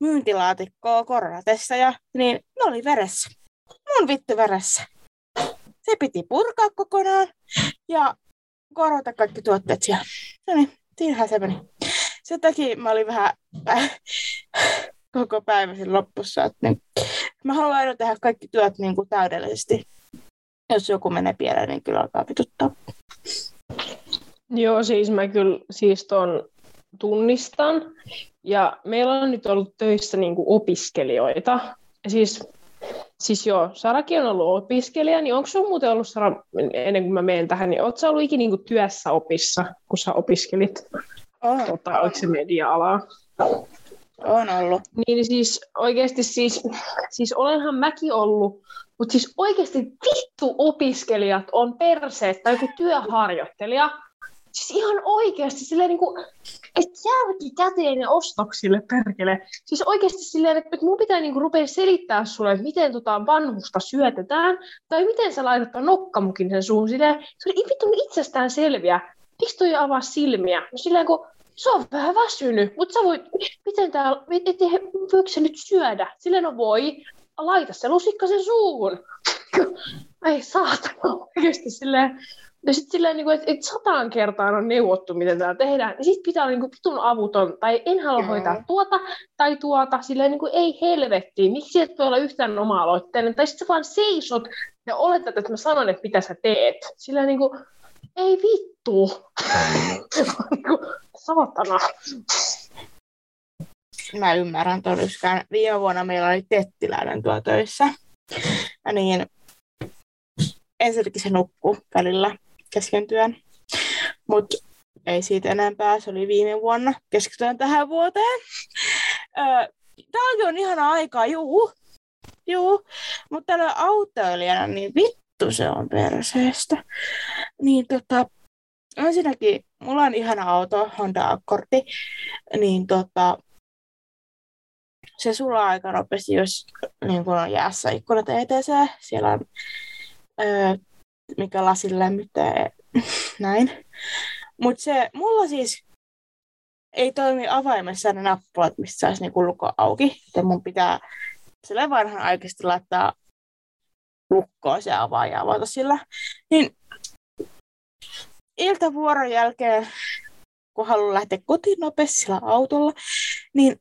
myyntilaatikkoa koronatessa, niin ne oli veressä. Mun vittu veressä. Se piti purkaa kokonaan ja korvata kaikki tuotteet siellä. No niin, siinähän se meni. Sen takia mä olin vähän äh, koko päivä sen loppussa. Että niin, mä haluan aina tehdä kaikki työt niin kuin täydellisesti. Jos joku menee pieleen, niin kyllä alkaa vituttaa. Joo, siis mä kyllä siis ton tunnistan. Ja meillä on nyt ollut töissä niin kuin opiskelijoita. Ja siis, siis joo, Sarakin on ollut opiskelija, niin onko sinulla muuten ollut, Sara, ennen kuin mä menen tähän, niin oletko ollut ikinä niin kuin työssä opissa, kun sä opiskelit? On. Tota, oliko se media-alaa? On ollut. Niin siis oikeasti siis, siis olenhan mäkin ollut, mutta siis oikeasti vittu opiskelijat on perseet tai joku työharjoittelija, Siis ihan oikeasti silleen niin kuin, että järki käteen ja ostoksille perkele. Siis oikeasti silleen, että, mun pitää niin kuin rupea selittää sulle, että miten tota vanhusta syötetään, tai miten sä laitat nokkamukin sen suun. Silleen, se oli vittu itsestään selviä. Miksi toi avaa silmiä? No silleen, kun se on vähän väsynyt, mutta sä voit, miten täällä, et, et, voiko se nyt syödä? Silleen no voi, laita se lusikka sen suuhun. Ei saatana, oikeasti silleen, ja sitten silleen, niin kuin, että, että sataan kertaan on neuvottu, miten tämä tehdään. Ja sitten pitää olla niin kuin, pitun avuton, tai en halua Joo. hoitaa tuota tai tuota. Silleen, niin kuin, ei helvettiin, miksi et voi olla yhtään oma-aloitteinen. Tai sitten sä vaan seisot ja oletat, että mä sanon, että mitä sä teet. Silleen niin kuin, ei vittu. niin kuin, saatana. Mä ymmärrän todiskaan. Viime vuonna meillä oli tettiläinen tuo töissä. Ja niin ensinnäkin se nukkuu välillä kesken työn. Mutta ei siitä enempää, se oli viime vuonna. Keskitytään tähän vuoteen. Talvi on ihana aikaa, juu. Juu, mutta tällä autoilijana, niin vittu se on perseestä. Niin tota, ensinnäkin mulla on ihana auto, Honda Accordi, niin tota, se sulaa aika nopeasti, jos niin kun on jäässä ikkunat ETC. Siellä on öö, mikä lasin lämmittää näin. Mutta se, mulla siis ei toimi avaimessa ne nappulat, mistä saisi niinku lukko auki. Joten mun pitää sille vanhan aikaisesti laittaa lukkoon se avaaja ja avata sillä. Niin iltavuoron jälkeen, kun haluan lähteä kotiin nopeasti autolla, niin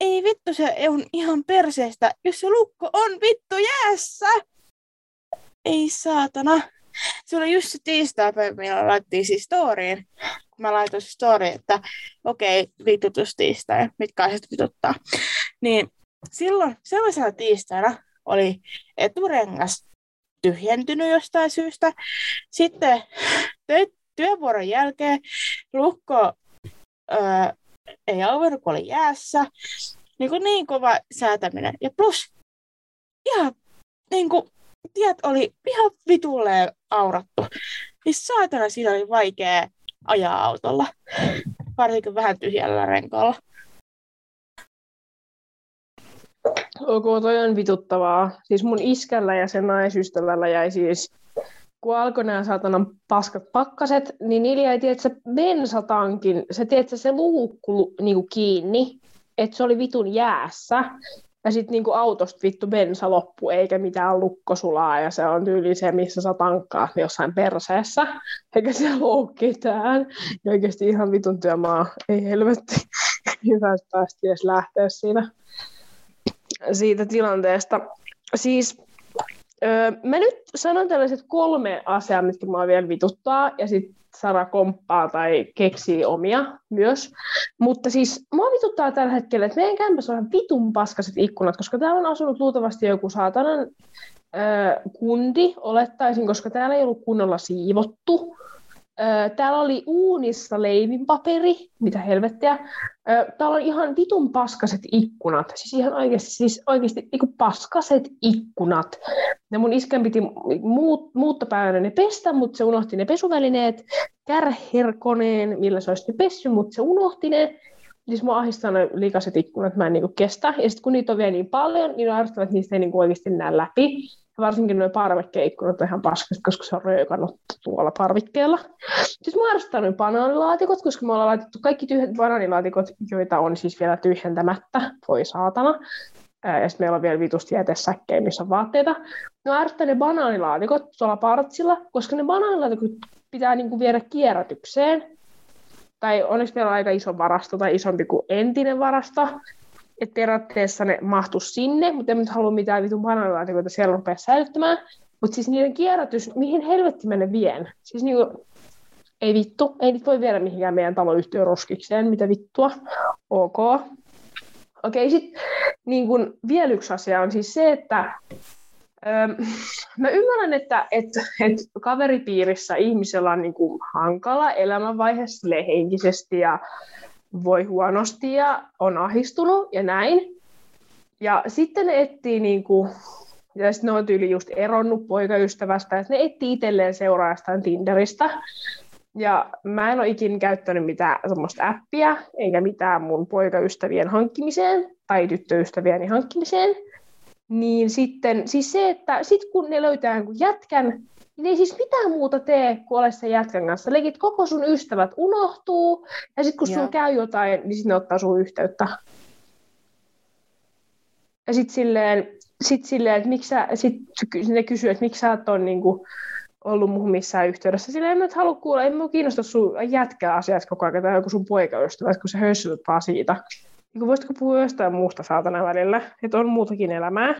ei vittu, se on ihan perseestä, jos se lukko on vittu jäässä ei saatana. Se oli just se tiistaipäivä, millä laitettiin siis storyin. Kun mä laitoin storyin, että okei, okay, vitutus tiistai, mitkä asiat vituttaa. Niin silloin sellaisena tiistaina oli eturengas tyhjentynyt jostain syystä. Sitten työvuoron jälkeen lukko öö, ei auennut, kun oli jäässä. Niin, kuin niin kova säätäminen. Ja plus ihan niin kuin, tiet oli ihan vitulleen aurattu. Niin saatana siinä oli vaikea ajaa autolla, varsinkin vähän tyhjällä renkaalla. Ok, toi on vituttavaa. Siis mun iskällä ja sen naisystävällä jäi siis, kun alkoi nämä saatanan paskat pakkaset, niin niillä jäi tietysti, bensatankin, se tietysti, se luukku niinku kiinni, että se oli vitun jäässä. Ja sitten niinku autosta vittu bensa loppu, eikä mitään lukkosulaa, ja se on tyyli se, missä sä tankkaat jossain perseessä, eikä se lou ketään. Ja oikeasti ihan vitun työmaa, ei helvetti. Hyvä, että päästi edes lähteä siinä, siitä tilanteesta. Siis öö, mä nyt sanon tällaiset kolme asiaa, mitkä mua vielä vituttaa, ja sitten Sara komppaa tai keksii omia myös. Mutta siis mua vituttaa tällä hetkellä, että meidän kämpässä on vitun paskaset ikkunat, koska täällä on asunut luultavasti joku saatanan ö, kundi, olettaisin, koska täällä ei ollut kunnolla siivottu. Täällä oli uunissa leivinpaperi, mitä helvettiä. Täällä on ihan vitun paskaset ikkunat, siis ihan oikeasti, siis oikeasti niin paskaset ikkunat. Ja mun iskän piti muut, muuttopäivänä ne pestä, mutta se unohti ne pesuvälineet, kärherkoneen, millä se olisi ne pessy, mutta se unohti ne. Siis mua ahdistaa ne liikaset ikkunat, mä en niinku kestä. Ja sitten kun niitä on vielä niin paljon, niin on arvostaa, että niistä ei niinku oikeasti näe läpi. Varsinkin nuo parvekkeikkunat on ihan paskat, koska se on röökannut tuolla parvikkeella. Siis mä arvostan noin banaanilaatikot, koska me ollaan laitettu kaikki tyhjät banaanilaatikot, joita on siis vielä tyhjentämättä. Voi saatana. Ja sitten meillä on vielä vitusti jätesäkkejä, missä on vaatteita. No arvostan ne banaanilaatikot tuolla partsilla, koska ne banaanilaatikot pitää niinku viedä kierrätykseen. Tai onneksi meillä on aika iso varasto tai isompi kuin entinen varasto että periaatteessa ne mahtu sinne, mutta en nyt halua mitään vitun bananilaatikoita siellä rupea säilyttämään. Mutta siis niiden kierrätys, mihin helvetti mä ne vien? Siis niinku, ei vittu, ei nyt voi viedä mihinkään meidän taloyhtiön roskikseen, mitä vittua. Ok. Okei, sitten niin kun, vielä yksi asia on siis se, että öö, mä ymmärrän, että et, et kaveripiirissä ihmisellä on niin kuin, hankala elämänvaiheessa henkisesti ja voi huonosti ja on ahistunut ja näin. Ja sitten ne etsii niin kuin, ja sitten ne on tyyli just eronnut poikaystävästä, että ne etsii itselleen seuraajastaan Tinderistä. Ja mä en ole ikinä käyttänyt mitään semmoista appia, eikä mitään mun poikaystävien hankkimiseen tai tyttöystävieni hankkimiseen. Niin sitten, siis se, että sit kun ne löytää jätkän, niin ei siis mitään muuta tee kuin ole sen jätkän kanssa. Leikit koko sun ystävät unohtuu, ja sitten kun sun käy jotain, niin sitten ne ottaa sun yhteyttä. Ja sitten silleen, sit silleen, että miksi sä, sit ne kysyy, että miksi sä et ole niinku, ollut muuhun missään yhteydessä. Silleen en mä nyt halua kuulla, ei mua kiinnosta sun jätkää asiat koko ajan, tai joku sun poikaystävä, kun se hössyt vaan siitä. Niin voisitko puhua jostain muusta saatana välillä, että on muutakin elämää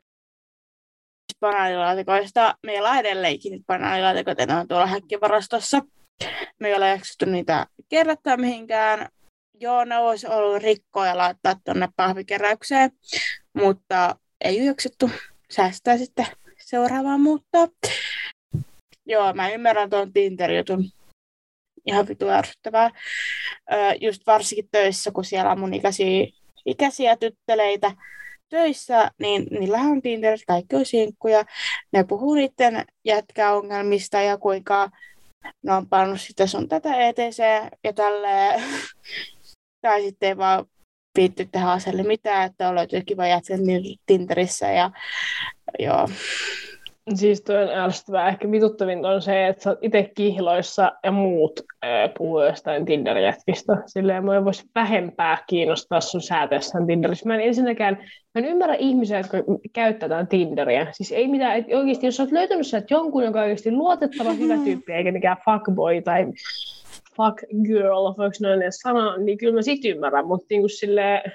banaanilaatikoista. Meillä on edelleenkin nyt banaanilaatikot, ne on tuolla häkkivarastossa. Me ei ole jaksettu niitä kerrottaa mihinkään. Joo, ne olisi ollut rikkoja laittaa tuonne pahvikeräykseen, mutta ei ole jaksettu säästää sitten seuraavaan muuttaa. Joo, mä ymmärrän tuon Tinder-jutun. Ihan vitu ärsyttävää. just varsinkin töissä, kun siellä on mun ikäisiä, ikäisiä tytteleitä, töissä, niin niillähän on Tinder, kaikki on sinkkuja. Ne puhuu niiden jätkäongelmista ja kuinka ne on pannut sitä sun tätä ETC ja tälleen. tai sitten ei vaan viitty tehdä mitään, että on löytyy kiva jätkä Tinderissä ja joo. Siis toi on ärsyttävää. Ehkä vituttavin on se, että sä oot itse kihloissa ja muut äh, puhuu jostain Tinder-jätkistä. Silleen mua voisi vähempää kiinnostaa sun sääteessään Tinderissä. Mä en ensinnäkään, mä en ymmärrä ihmisiä, jotka käyttää Tinderiä. Siis ei mitään, että oikeasti jos sä oot löytänyt sieltä jonkun, joka on oikeasti luotettava hyvä tyyppi, eikä mikään fuckboy tai fuck girl, voiko noin edes sanoa, niin kyllä mä sit ymmärrän, mutta niin kuin silleen,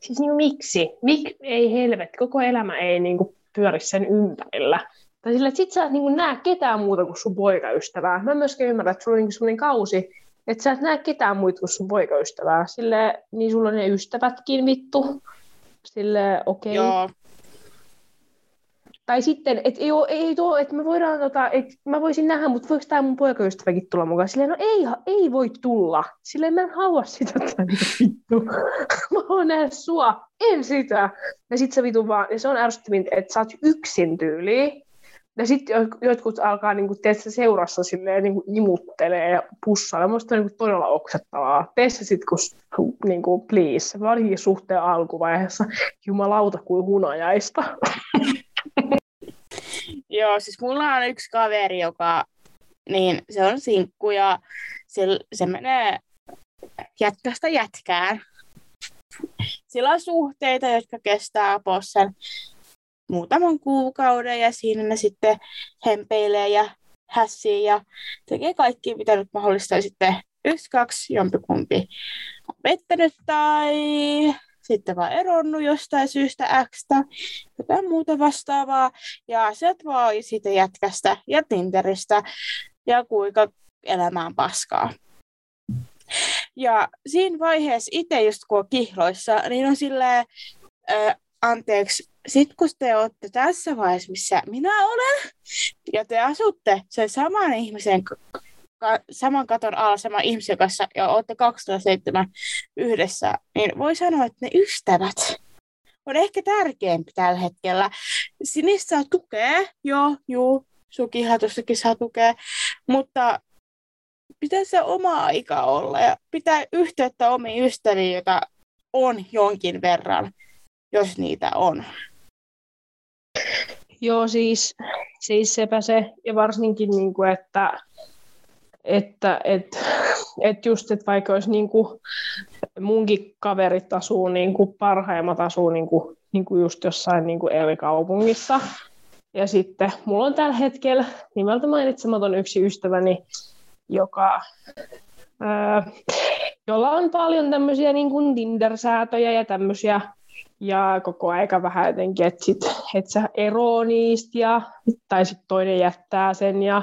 siis niin miksi? Mik, ei helvet, koko elämä ei niin kuin pyöri sen ympärillä. Tai sillä, että sit sä et niin näe ketään muuta kuin sun poikaystävää. Mä myöskään ymmärrän, että sulla on niin sellainen kausi, että sä et näe ketään muuta kuin sun poikaystävää. Sille, niin sulla on ne ystävätkin vittu. Sille okei. Okay. Joo. Tai sitten, että ei, ei tuo, että me voidaan, tota, että mä voisin nähdä, mutta voiko tämä mun poikaystäväkin tulla mukaan? Silleen, no ei, ei voi tulla. Silleen mä en halua sitä tänne vittu. mä haluan nähdä sua, en sitä. Ja sit se vitu vaan, ja se on ärsyttävintä, että sä oot yksin tyyliin ja sitten jotkut alkaa niin kuin, teestä seurassa silleen, niin kuin imuttelee ja pussaa. Minusta on niin kuin, todella oksettavaa. Tee se sitten, kun niin kuin, please. Varsinkin suhteen alkuvaiheessa. Jumalauta kuin hunajaista. Joo, siis mulla on yksi kaveri, joka niin se on sinkku ja se, se menee jätkästä jätkään. Sillä on suhteita, jotka kestää sen muutaman kuukauden ja siinä ne sitten hempeilee ja hässii ja tekee kaikki, mitä nyt mahdollista. Ja sitten yksi, kaksi, jompikumpi on pettänyt tai sitten vaan eronnut jostain syystä X jotain muuta vastaavaa. Ja sieltä vaan siitä jätkästä ja Tinderistä ja kuinka elämään paskaa. Ja siinä vaiheessa itse just kun on kihloissa, niin on silleen, äh, anteeksi, sit kun te olette tässä vaiheessa, missä minä olen, ja te asutte sen saman ihmisen saman katon alla saman ihmisen kanssa ja olette 207 yhdessä, niin voi sanoa, että ne ystävät on ehkä tärkeämpi tällä hetkellä. Niistä saa tukea, joo, juu, sun kihatussakin saa tukea, mutta pitää se oma aika olla ja pitää yhteyttä omiin ystäviin, joita on jonkin verran, jos niitä on. Joo, siis, siis sepä se, ja varsinkin, niin kuin, että, että et, et just, että vaikka olisi niin kuin, munkin kaverit asuu, niin kuin, parhaimmat asuu niin kuin, niin kuin just jossain niin kuin kaupungissa ja sitten mulla on tällä hetkellä nimeltä mainitsematon yksi ystäväni, joka, ää, jolla on paljon tämmöisiä niin Tinder-säätöjä ja tämmöisiä, ja koko aika vähän jotenkin, että, sit, että sä eroo niistä, ja, tai sitten toinen jättää sen, ja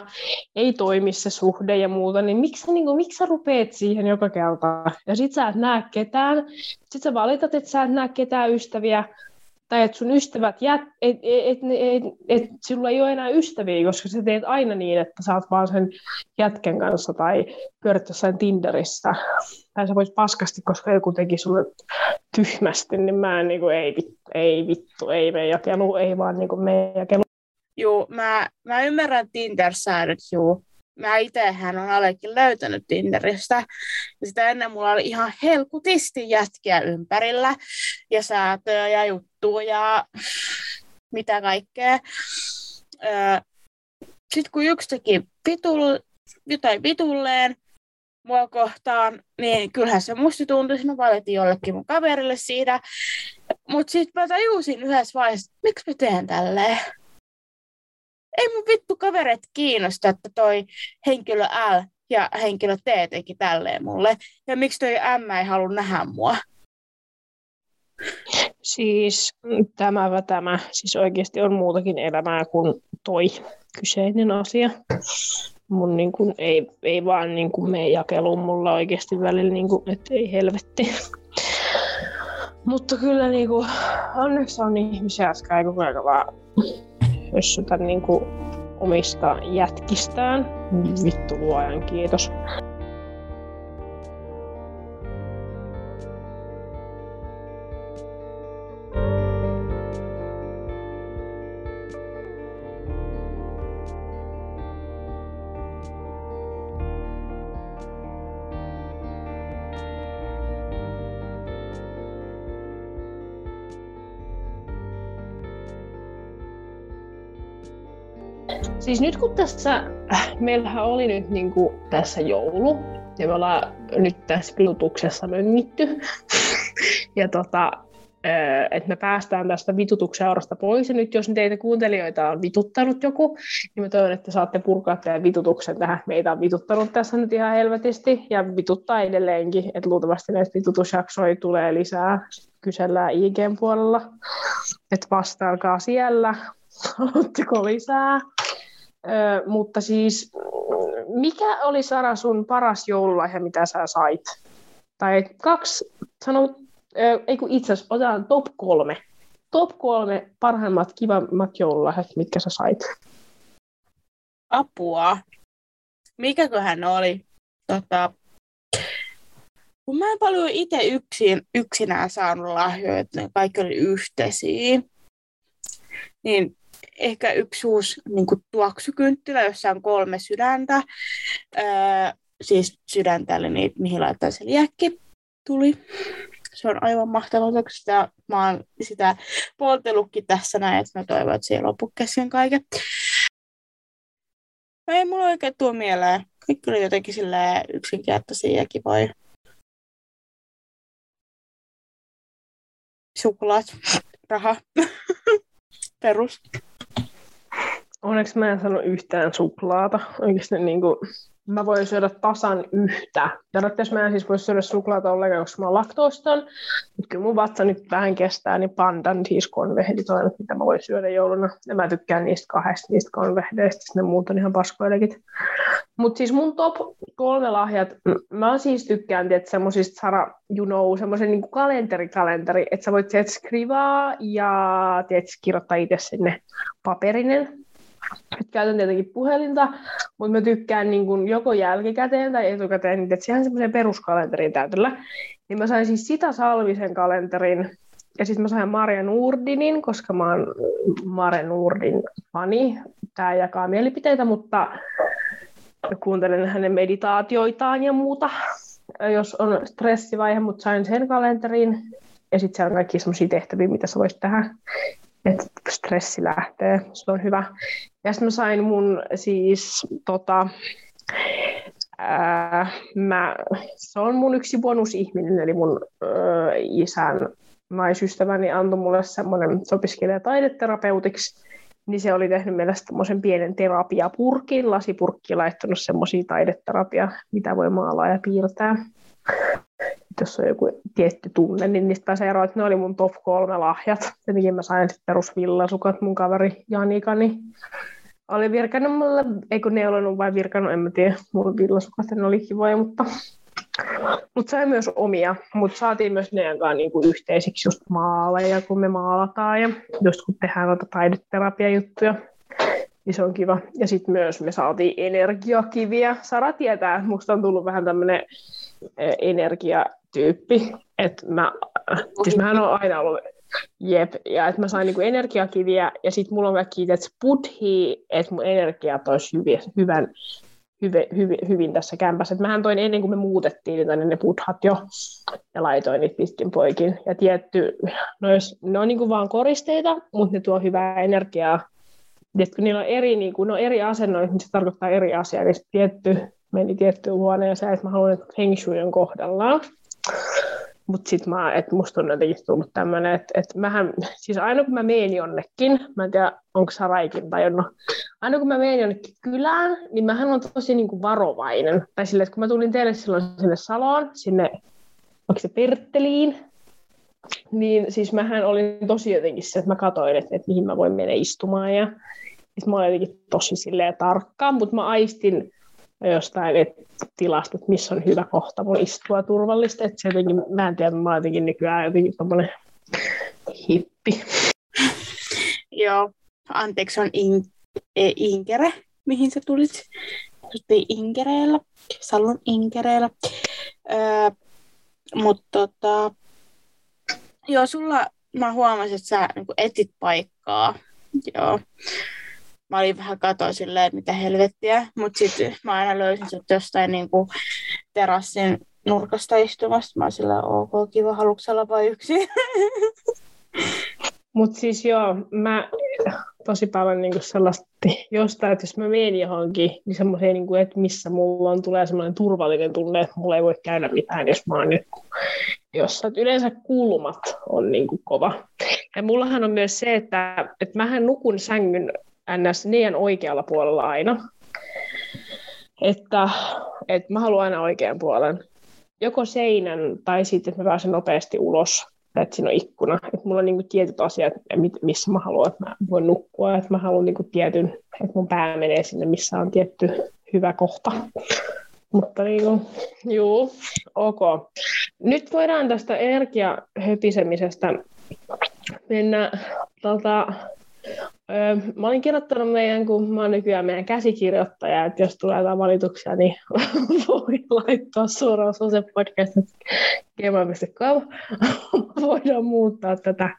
ei toimi se suhde ja muuta, niin miksi, niin kuin, miksi sä rupeat siihen joka kerta? Ja sit sä et näe ketään, sit sä valitat, että sä et näe ketään ystäviä, tai että sun ystävät, jät, et, et, et, et, et sulla ei ole enää ystäviä, koska sä teet aina niin, että oot vaan sen jätken kanssa tai pyörät jossain Tinderissä. Tai sä vois paskasti, koska joku teki sulle tyhmästi, niin mä en, niin kuin, ei, vittu, ei vittu, ei mene jakelu, ei vaan niin kuin, mene jakelu. Joo, mä, mä ymmärrän Tinder-säädöt, mä itsehän on Alekin löytänyt Tinderistä. Ja sitä ennen mulla oli ihan helkutisti jätkiä ympärillä ja säätöä ja juttuja ja mitä kaikkea. Sitten kun yksi teki vitul, jotain vitulleen mua kohtaan, niin kyllähän se musta tuntui, mä valitin jollekin mun kaverille siitä. Mutta sitten mä tajusin yhdessä vaiheessa, miksi mä teen tälleen ei mun vittu kavereet kiinnosta, että toi henkilö L ja henkilö T teki tälleen mulle. Ja miksi toi M ei halua nähdä mua? Siis tämä tämä, siis oikeasti on muutakin elämää kuin toi kyseinen asia. Mun niin kuin, ei, ei vaan niin kuin mene jakeluun mulla oikeasti välillä, niin kuin, että ei helvetti. Mutta kyllä niin kuin, onneksi on ihmisiä, jotka ei koko ajan vaan hössytä niin kuin omista jätkistään. Vittu luojan kiitos. Siis nyt kun tässä, äh, meillähän oli nyt niin kuin tässä joulu, ja me ollaan nyt tässä vitutuksessa möngitty, ja tota, äh, että me päästään tästä vitutuksen aurasta pois, ja nyt jos teitä kuuntelijoita on vituttanut joku, niin mä toivon, että saatte purkaa teidän vitutuksen tähän. Meitä on vituttanut tässä nyt ihan helvetisti, ja vituttaa edelleenkin, että luultavasti näitä vitutusjaksoja tulee lisää. Kysellään IGn puolella, että vastaakaa siellä, haluatteko lisää. Ö, mutta siis, mikä oli Sara sun paras joululahja, mitä sä sait? Tai kaksi, sano, ei kun itse asiassa, otetaan top kolme. Top kolme parhaimmat, kivammat joululahjat, mitkä sä sait. Apua. Mikäköhän oli? Tota, kun mä en paljon itse yksin, yksinään saanut lahjoja, että ne kaikki oli yhteisiä, niin ehkä yksi uusi niin kuin tuoksukynttilä, jossa on kolme sydäntä. Öö, siis sydäntä, eli niitä, mihin laittaa se liekki, tuli. Se on aivan mahtavaa, koska sitä, mä oon sitä poltellutkin tässä näin, että mä toivon, että se ei lopu kesken kaiken. No ei mulla oikein tuo mieleen. Kaikki oli jotenkin yksinkertaisia ja kivoja. Suklaat, raha, perus. Onneksi mä en sano yhtään suklaata. Oikeasti niin kuin mä voin syödä tasan yhtä. Periaatteessa mä en siis voi syödä suklaata ollenkaan, koska mä oon laktooston. Mutta kyllä mun vatsa nyt vähän kestää, niin pandan siis konvehdit on, mitä mä voin syödä jouluna. Ja mä tykkään niistä kahdesta, niistä konvehdeistä, ne muut on ihan paskoilekit. Mutta siis mun top kolme lahjat, mä siis tykkään että semmoisista Sara, you know, semmoisen niin kalenteri-kalenteri, että sä voit teet skrivaa ja teet kirjoittaa itse sinne paperinen nyt käytän tietenkin puhelinta, mutta mä tykkään niin kuin joko jälkikäteen tai etukäteen, niin että siihen semmoisen peruskalenterin täytöllä. Niin mä sain siis sitä Salvisen kalenterin, ja sitten mä sain Maria Nurdinin, koska mä oon Mare Nurdin fani. Tämä jakaa mielipiteitä, mutta kuuntelen hänen meditaatioitaan ja muuta, jos on stressivaihe, mutta sain sen kalenterin. Ja sitten siellä on kaikki sellaisia tehtäviä, mitä sä voisit tehdä että stressi lähtee. Se on hyvä. Ja sitten mä sain mun siis tota, ää, mä, se on mun yksi bonusihminen, eli mun ää, isän naisystäväni antoi mulle semmoinen, se opiskelee taideterapeutiksi, niin se oli tehnyt meille semmoisen pienen terapiapurkin, lasipurkki, laittanut semmoisia taideterapia, mitä voi maalaa ja piirtää. Jos on joku tietty tunne, niin niistä pääsee eroon, että ne oli mun top kolme lahjat. Tietenkin mä sain sitten perusvillasukat, mun kaveri Janika, niin oli virkannut mulle, eikö ne ollut vain virkannut, en mä tiedä, mulla villasukat ne oli kivoja, mutta, mutta sain myös omia, mutta saatiin myös ne kanssa niinku yhteisiksi just maaleja, kun me maalataan ja just kun tehdään noita taideterapiajuttuja, niin se on kiva. Ja sitten myös me saatiin energiakiviä. Sara tietää, että musta on tullut vähän tämmöinen eh, energia tyyppi. Että mä, siis mähän on aina ollut Jep, ja että mä sain niinku energiakiviä, ja sitten mulla on kaikki että budhi, että mun energiat olisi hyviä, hyvän, hyve, hyvi, hyvin tässä kämpässä. Et mähän toin ennen kuin me muutettiin niin ne budhat jo, ja laitoin niitä pitkin poikin. Ja tietty, no jos, ne on niinku vaan koristeita, mutta ne tuo hyvää energiaa. Et kun niillä on eri, niinku, no eri asennoita, niin se tarkoittaa eri asiaa. Eli tietty meni tiettyyn huoneeseen, että mä haluan, että feng shui on kohdallaan. Mutta sitten mä, että musta on jotenkin tullut tämmöinen, että, että mähän, siis aina kun mä menen jonnekin, mä en tiedä, onko Saraikin tajunnut, aina kun mä menen jonnekin kylään, niin mähän on tosi niin kuin varovainen. Tai sille, että kun mä tulin teille silloin sinne Saloon, sinne, onko se Pertteliin, niin siis mähän olin tosi jotenkin se, että mä katsoin, että, että mihin mä voin mennä istumaan ja sitten mä olin jotenkin tosi silleen tarkkaan, mutta mä aistin jostain et, tilasta, että missä on hyvä kohta mun istua turvallisesti. Että se jotenkin, mä en tiedä, mä oon jotenkin nykyään jotenkin tommonen hippi. Joo, anteeksi, on in, e, Inkere, mihin sä tulit. Suttiin Inkereellä, Sallon Inkereellä. Öö, Mutta tota, joo, sulla mä huomasin, että sä niin etit paikkaa. Joo mä olin vähän katoa silleen, että mitä helvettiä, mutta sitten mä aina löysin sut jostain niin kuin terassin nurkasta istumasta. Mä olin silleen, ok, kiva, haluatko olla vain yksi? Mutta siis joo, mä tosi paljon niinku sellaista jostain, että jos mä menen johonkin, niin semmoiseen, niinku, että missä mulla on, tulee semmoinen turvallinen tunne, että mulla ei voi käydä mitään, jos mä oon nyt jossa. Yleensä kulmat on niinku kova. Ja mullahan on myös se, että, että mähän nukun sängyn ns. niiden oikealla puolella aina. Että, että mä haluan aina oikean puolen. Joko seinän tai sitten, että mä pääsen nopeasti ulos että siinä on ikkuna. Että mulla on niinku tietyt asiat, missä mä haluan, että mä voin nukkua. Että mä haluan niinku tietyn, että mun pää menee sinne, missä on tietty hyvä kohta. Mutta niinku, juu, ok. Nyt voidaan tästä energiahöpisemisestä mennä tota, mä olin kirjoittanut meidän, kun mä oon nykyään meidän käsikirjoittaja, että jos tulee jotain valituksia, niin voi laittaa suoraan se podcast, gmail.com. Voidaan muuttaa tätä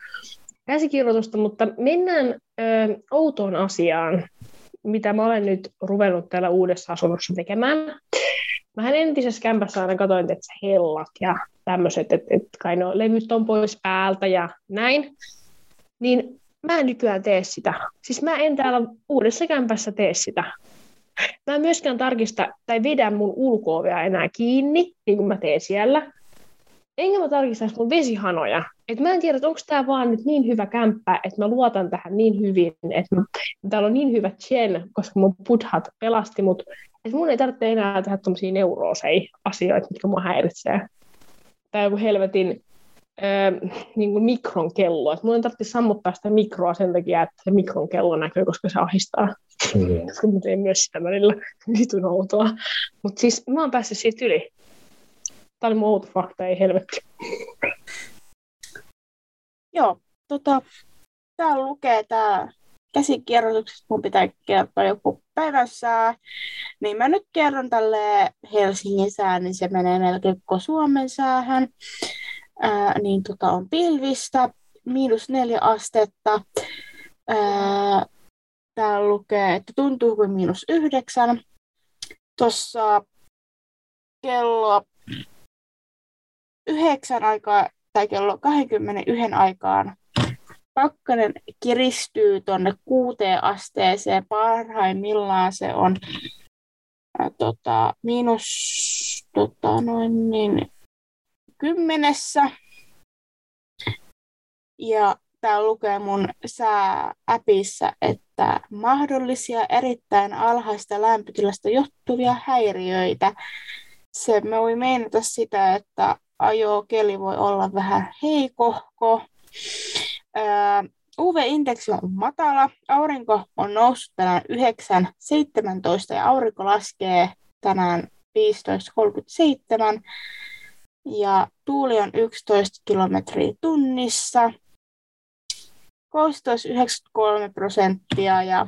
käsikirjoitusta, mutta mennään ö, outoon asiaan, mitä mä olen nyt ruvennut täällä uudessa asunnossa tekemään. Mähän entisessä kämpässä aina katsoin, että hellat ja tämmöiset, että, että kai no levyt on pois päältä ja näin. Niin mä en nykyään tee sitä. Siis mä en täällä uudessa kämpässä tee sitä. Mä en myöskään tarkista tai vedä mun ulko enää kiinni, niin kuin mä teen siellä. Enkä mä tarkistaisi mun vesihanoja. Et mä en tiedä, onko tämä vaan nyt niin hyvä kämppä, että mä luotan tähän niin hyvin, että mä, täällä on niin hyvä chen, koska mun puthat pelasti mut, että mun ei tarvitse enää tehdä tommosia neuroosei asioita, mitkä mua häiritsee. Tai joku helvetin öö, niin kuin mikron kello. Et mun ei tarvitse sammuttaa sitä mikroa sen takia, että se mikron kello näkyy, koska se ahistaa. Mm. koska mä teen myös sitä välillä vitun outoa. Mutta siis mä oon päässyt siitä yli. Tämä oli mun outo fakta, ei helvetti. Joo, tota, täällä lukee tää käsikirjoituksesta, mun pitää kertoa joku päivässä, niin mä nyt kerron tälle Helsingin sään, niin se menee melkein koko Suomen säähän. Ää, niin tota on pilvistä, miinus neljä astetta. Ää, täällä lukee, että tuntuu kuin miinus yhdeksän. Tuossa kello yhdeksän aikaa tai kello 21 aikaan pakkanen kiristyy tuonne kuuteen asteeseen. Parhaimmillaan se on ää, tota, miinus tota, noin niin, kymmenessä. Ja tää lukee mun sää-äpissä, että mahdollisia erittäin alhaista lämpötilasta johtuvia häiriöitä. Se me voi meinata sitä, että keli voi olla vähän heikohko. UV-indeksi on matala, aurinko on noussut tänään 9.17 ja aurinko laskee tänään 15.37 ja tuuli on 11 kilometriä tunnissa, koostuus 93 prosenttia ja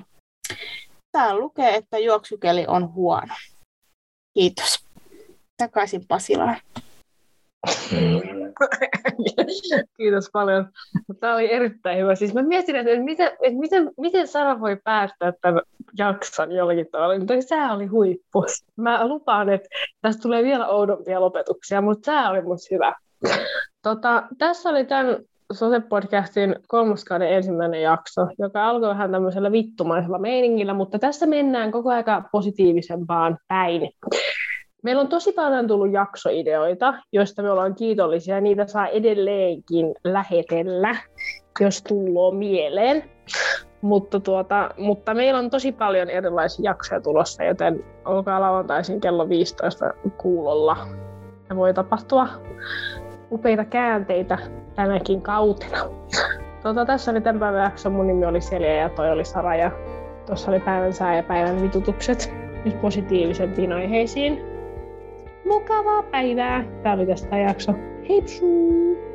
täällä lukee, että juoksukeli on huono. Kiitos. Takaisin Pasilaan. Kiitos paljon. Tämä oli erittäin hyvä. Siis mä mietin, että miten, että miten, miten Sara voi päättää tämän jakson jollakin tavalla. Mutta sää oli huippu. Mä lupaan, että tästä tulee vielä oudompia lopetuksia, mutta sää oli musta hyvä. Tota, tässä oli tämän Sote-podcastin kolmoskauden ensimmäinen jakso, joka alkoi vähän tämmöisellä vittumaisella meiningillä, mutta tässä mennään koko aika positiivisempaan päin. Meillä on tosi paljon tullut jaksoideoita, joista me ollaan kiitollisia, niitä saa edelleenkin lähetellä, jos tullut mieleen. Mutta, tuota, mutta meillä on tosi paljon erilaisia jaksoja tulossa, joten olkaa lauantaisin kello 15 kuulolla. Ja voi tapahtua upeita käänteitä tänäkin kautena. Tuota, tässä oli tämän päivän jakso. Mun nimi oli Selja ja toi oli Sara. Ja tuossa oli päivän sää ja päivän vitutukset. Nyt positiivisempiin aiheisiin. Mukavaa päivää! Tämä oli tästä jakso. Heipsuu!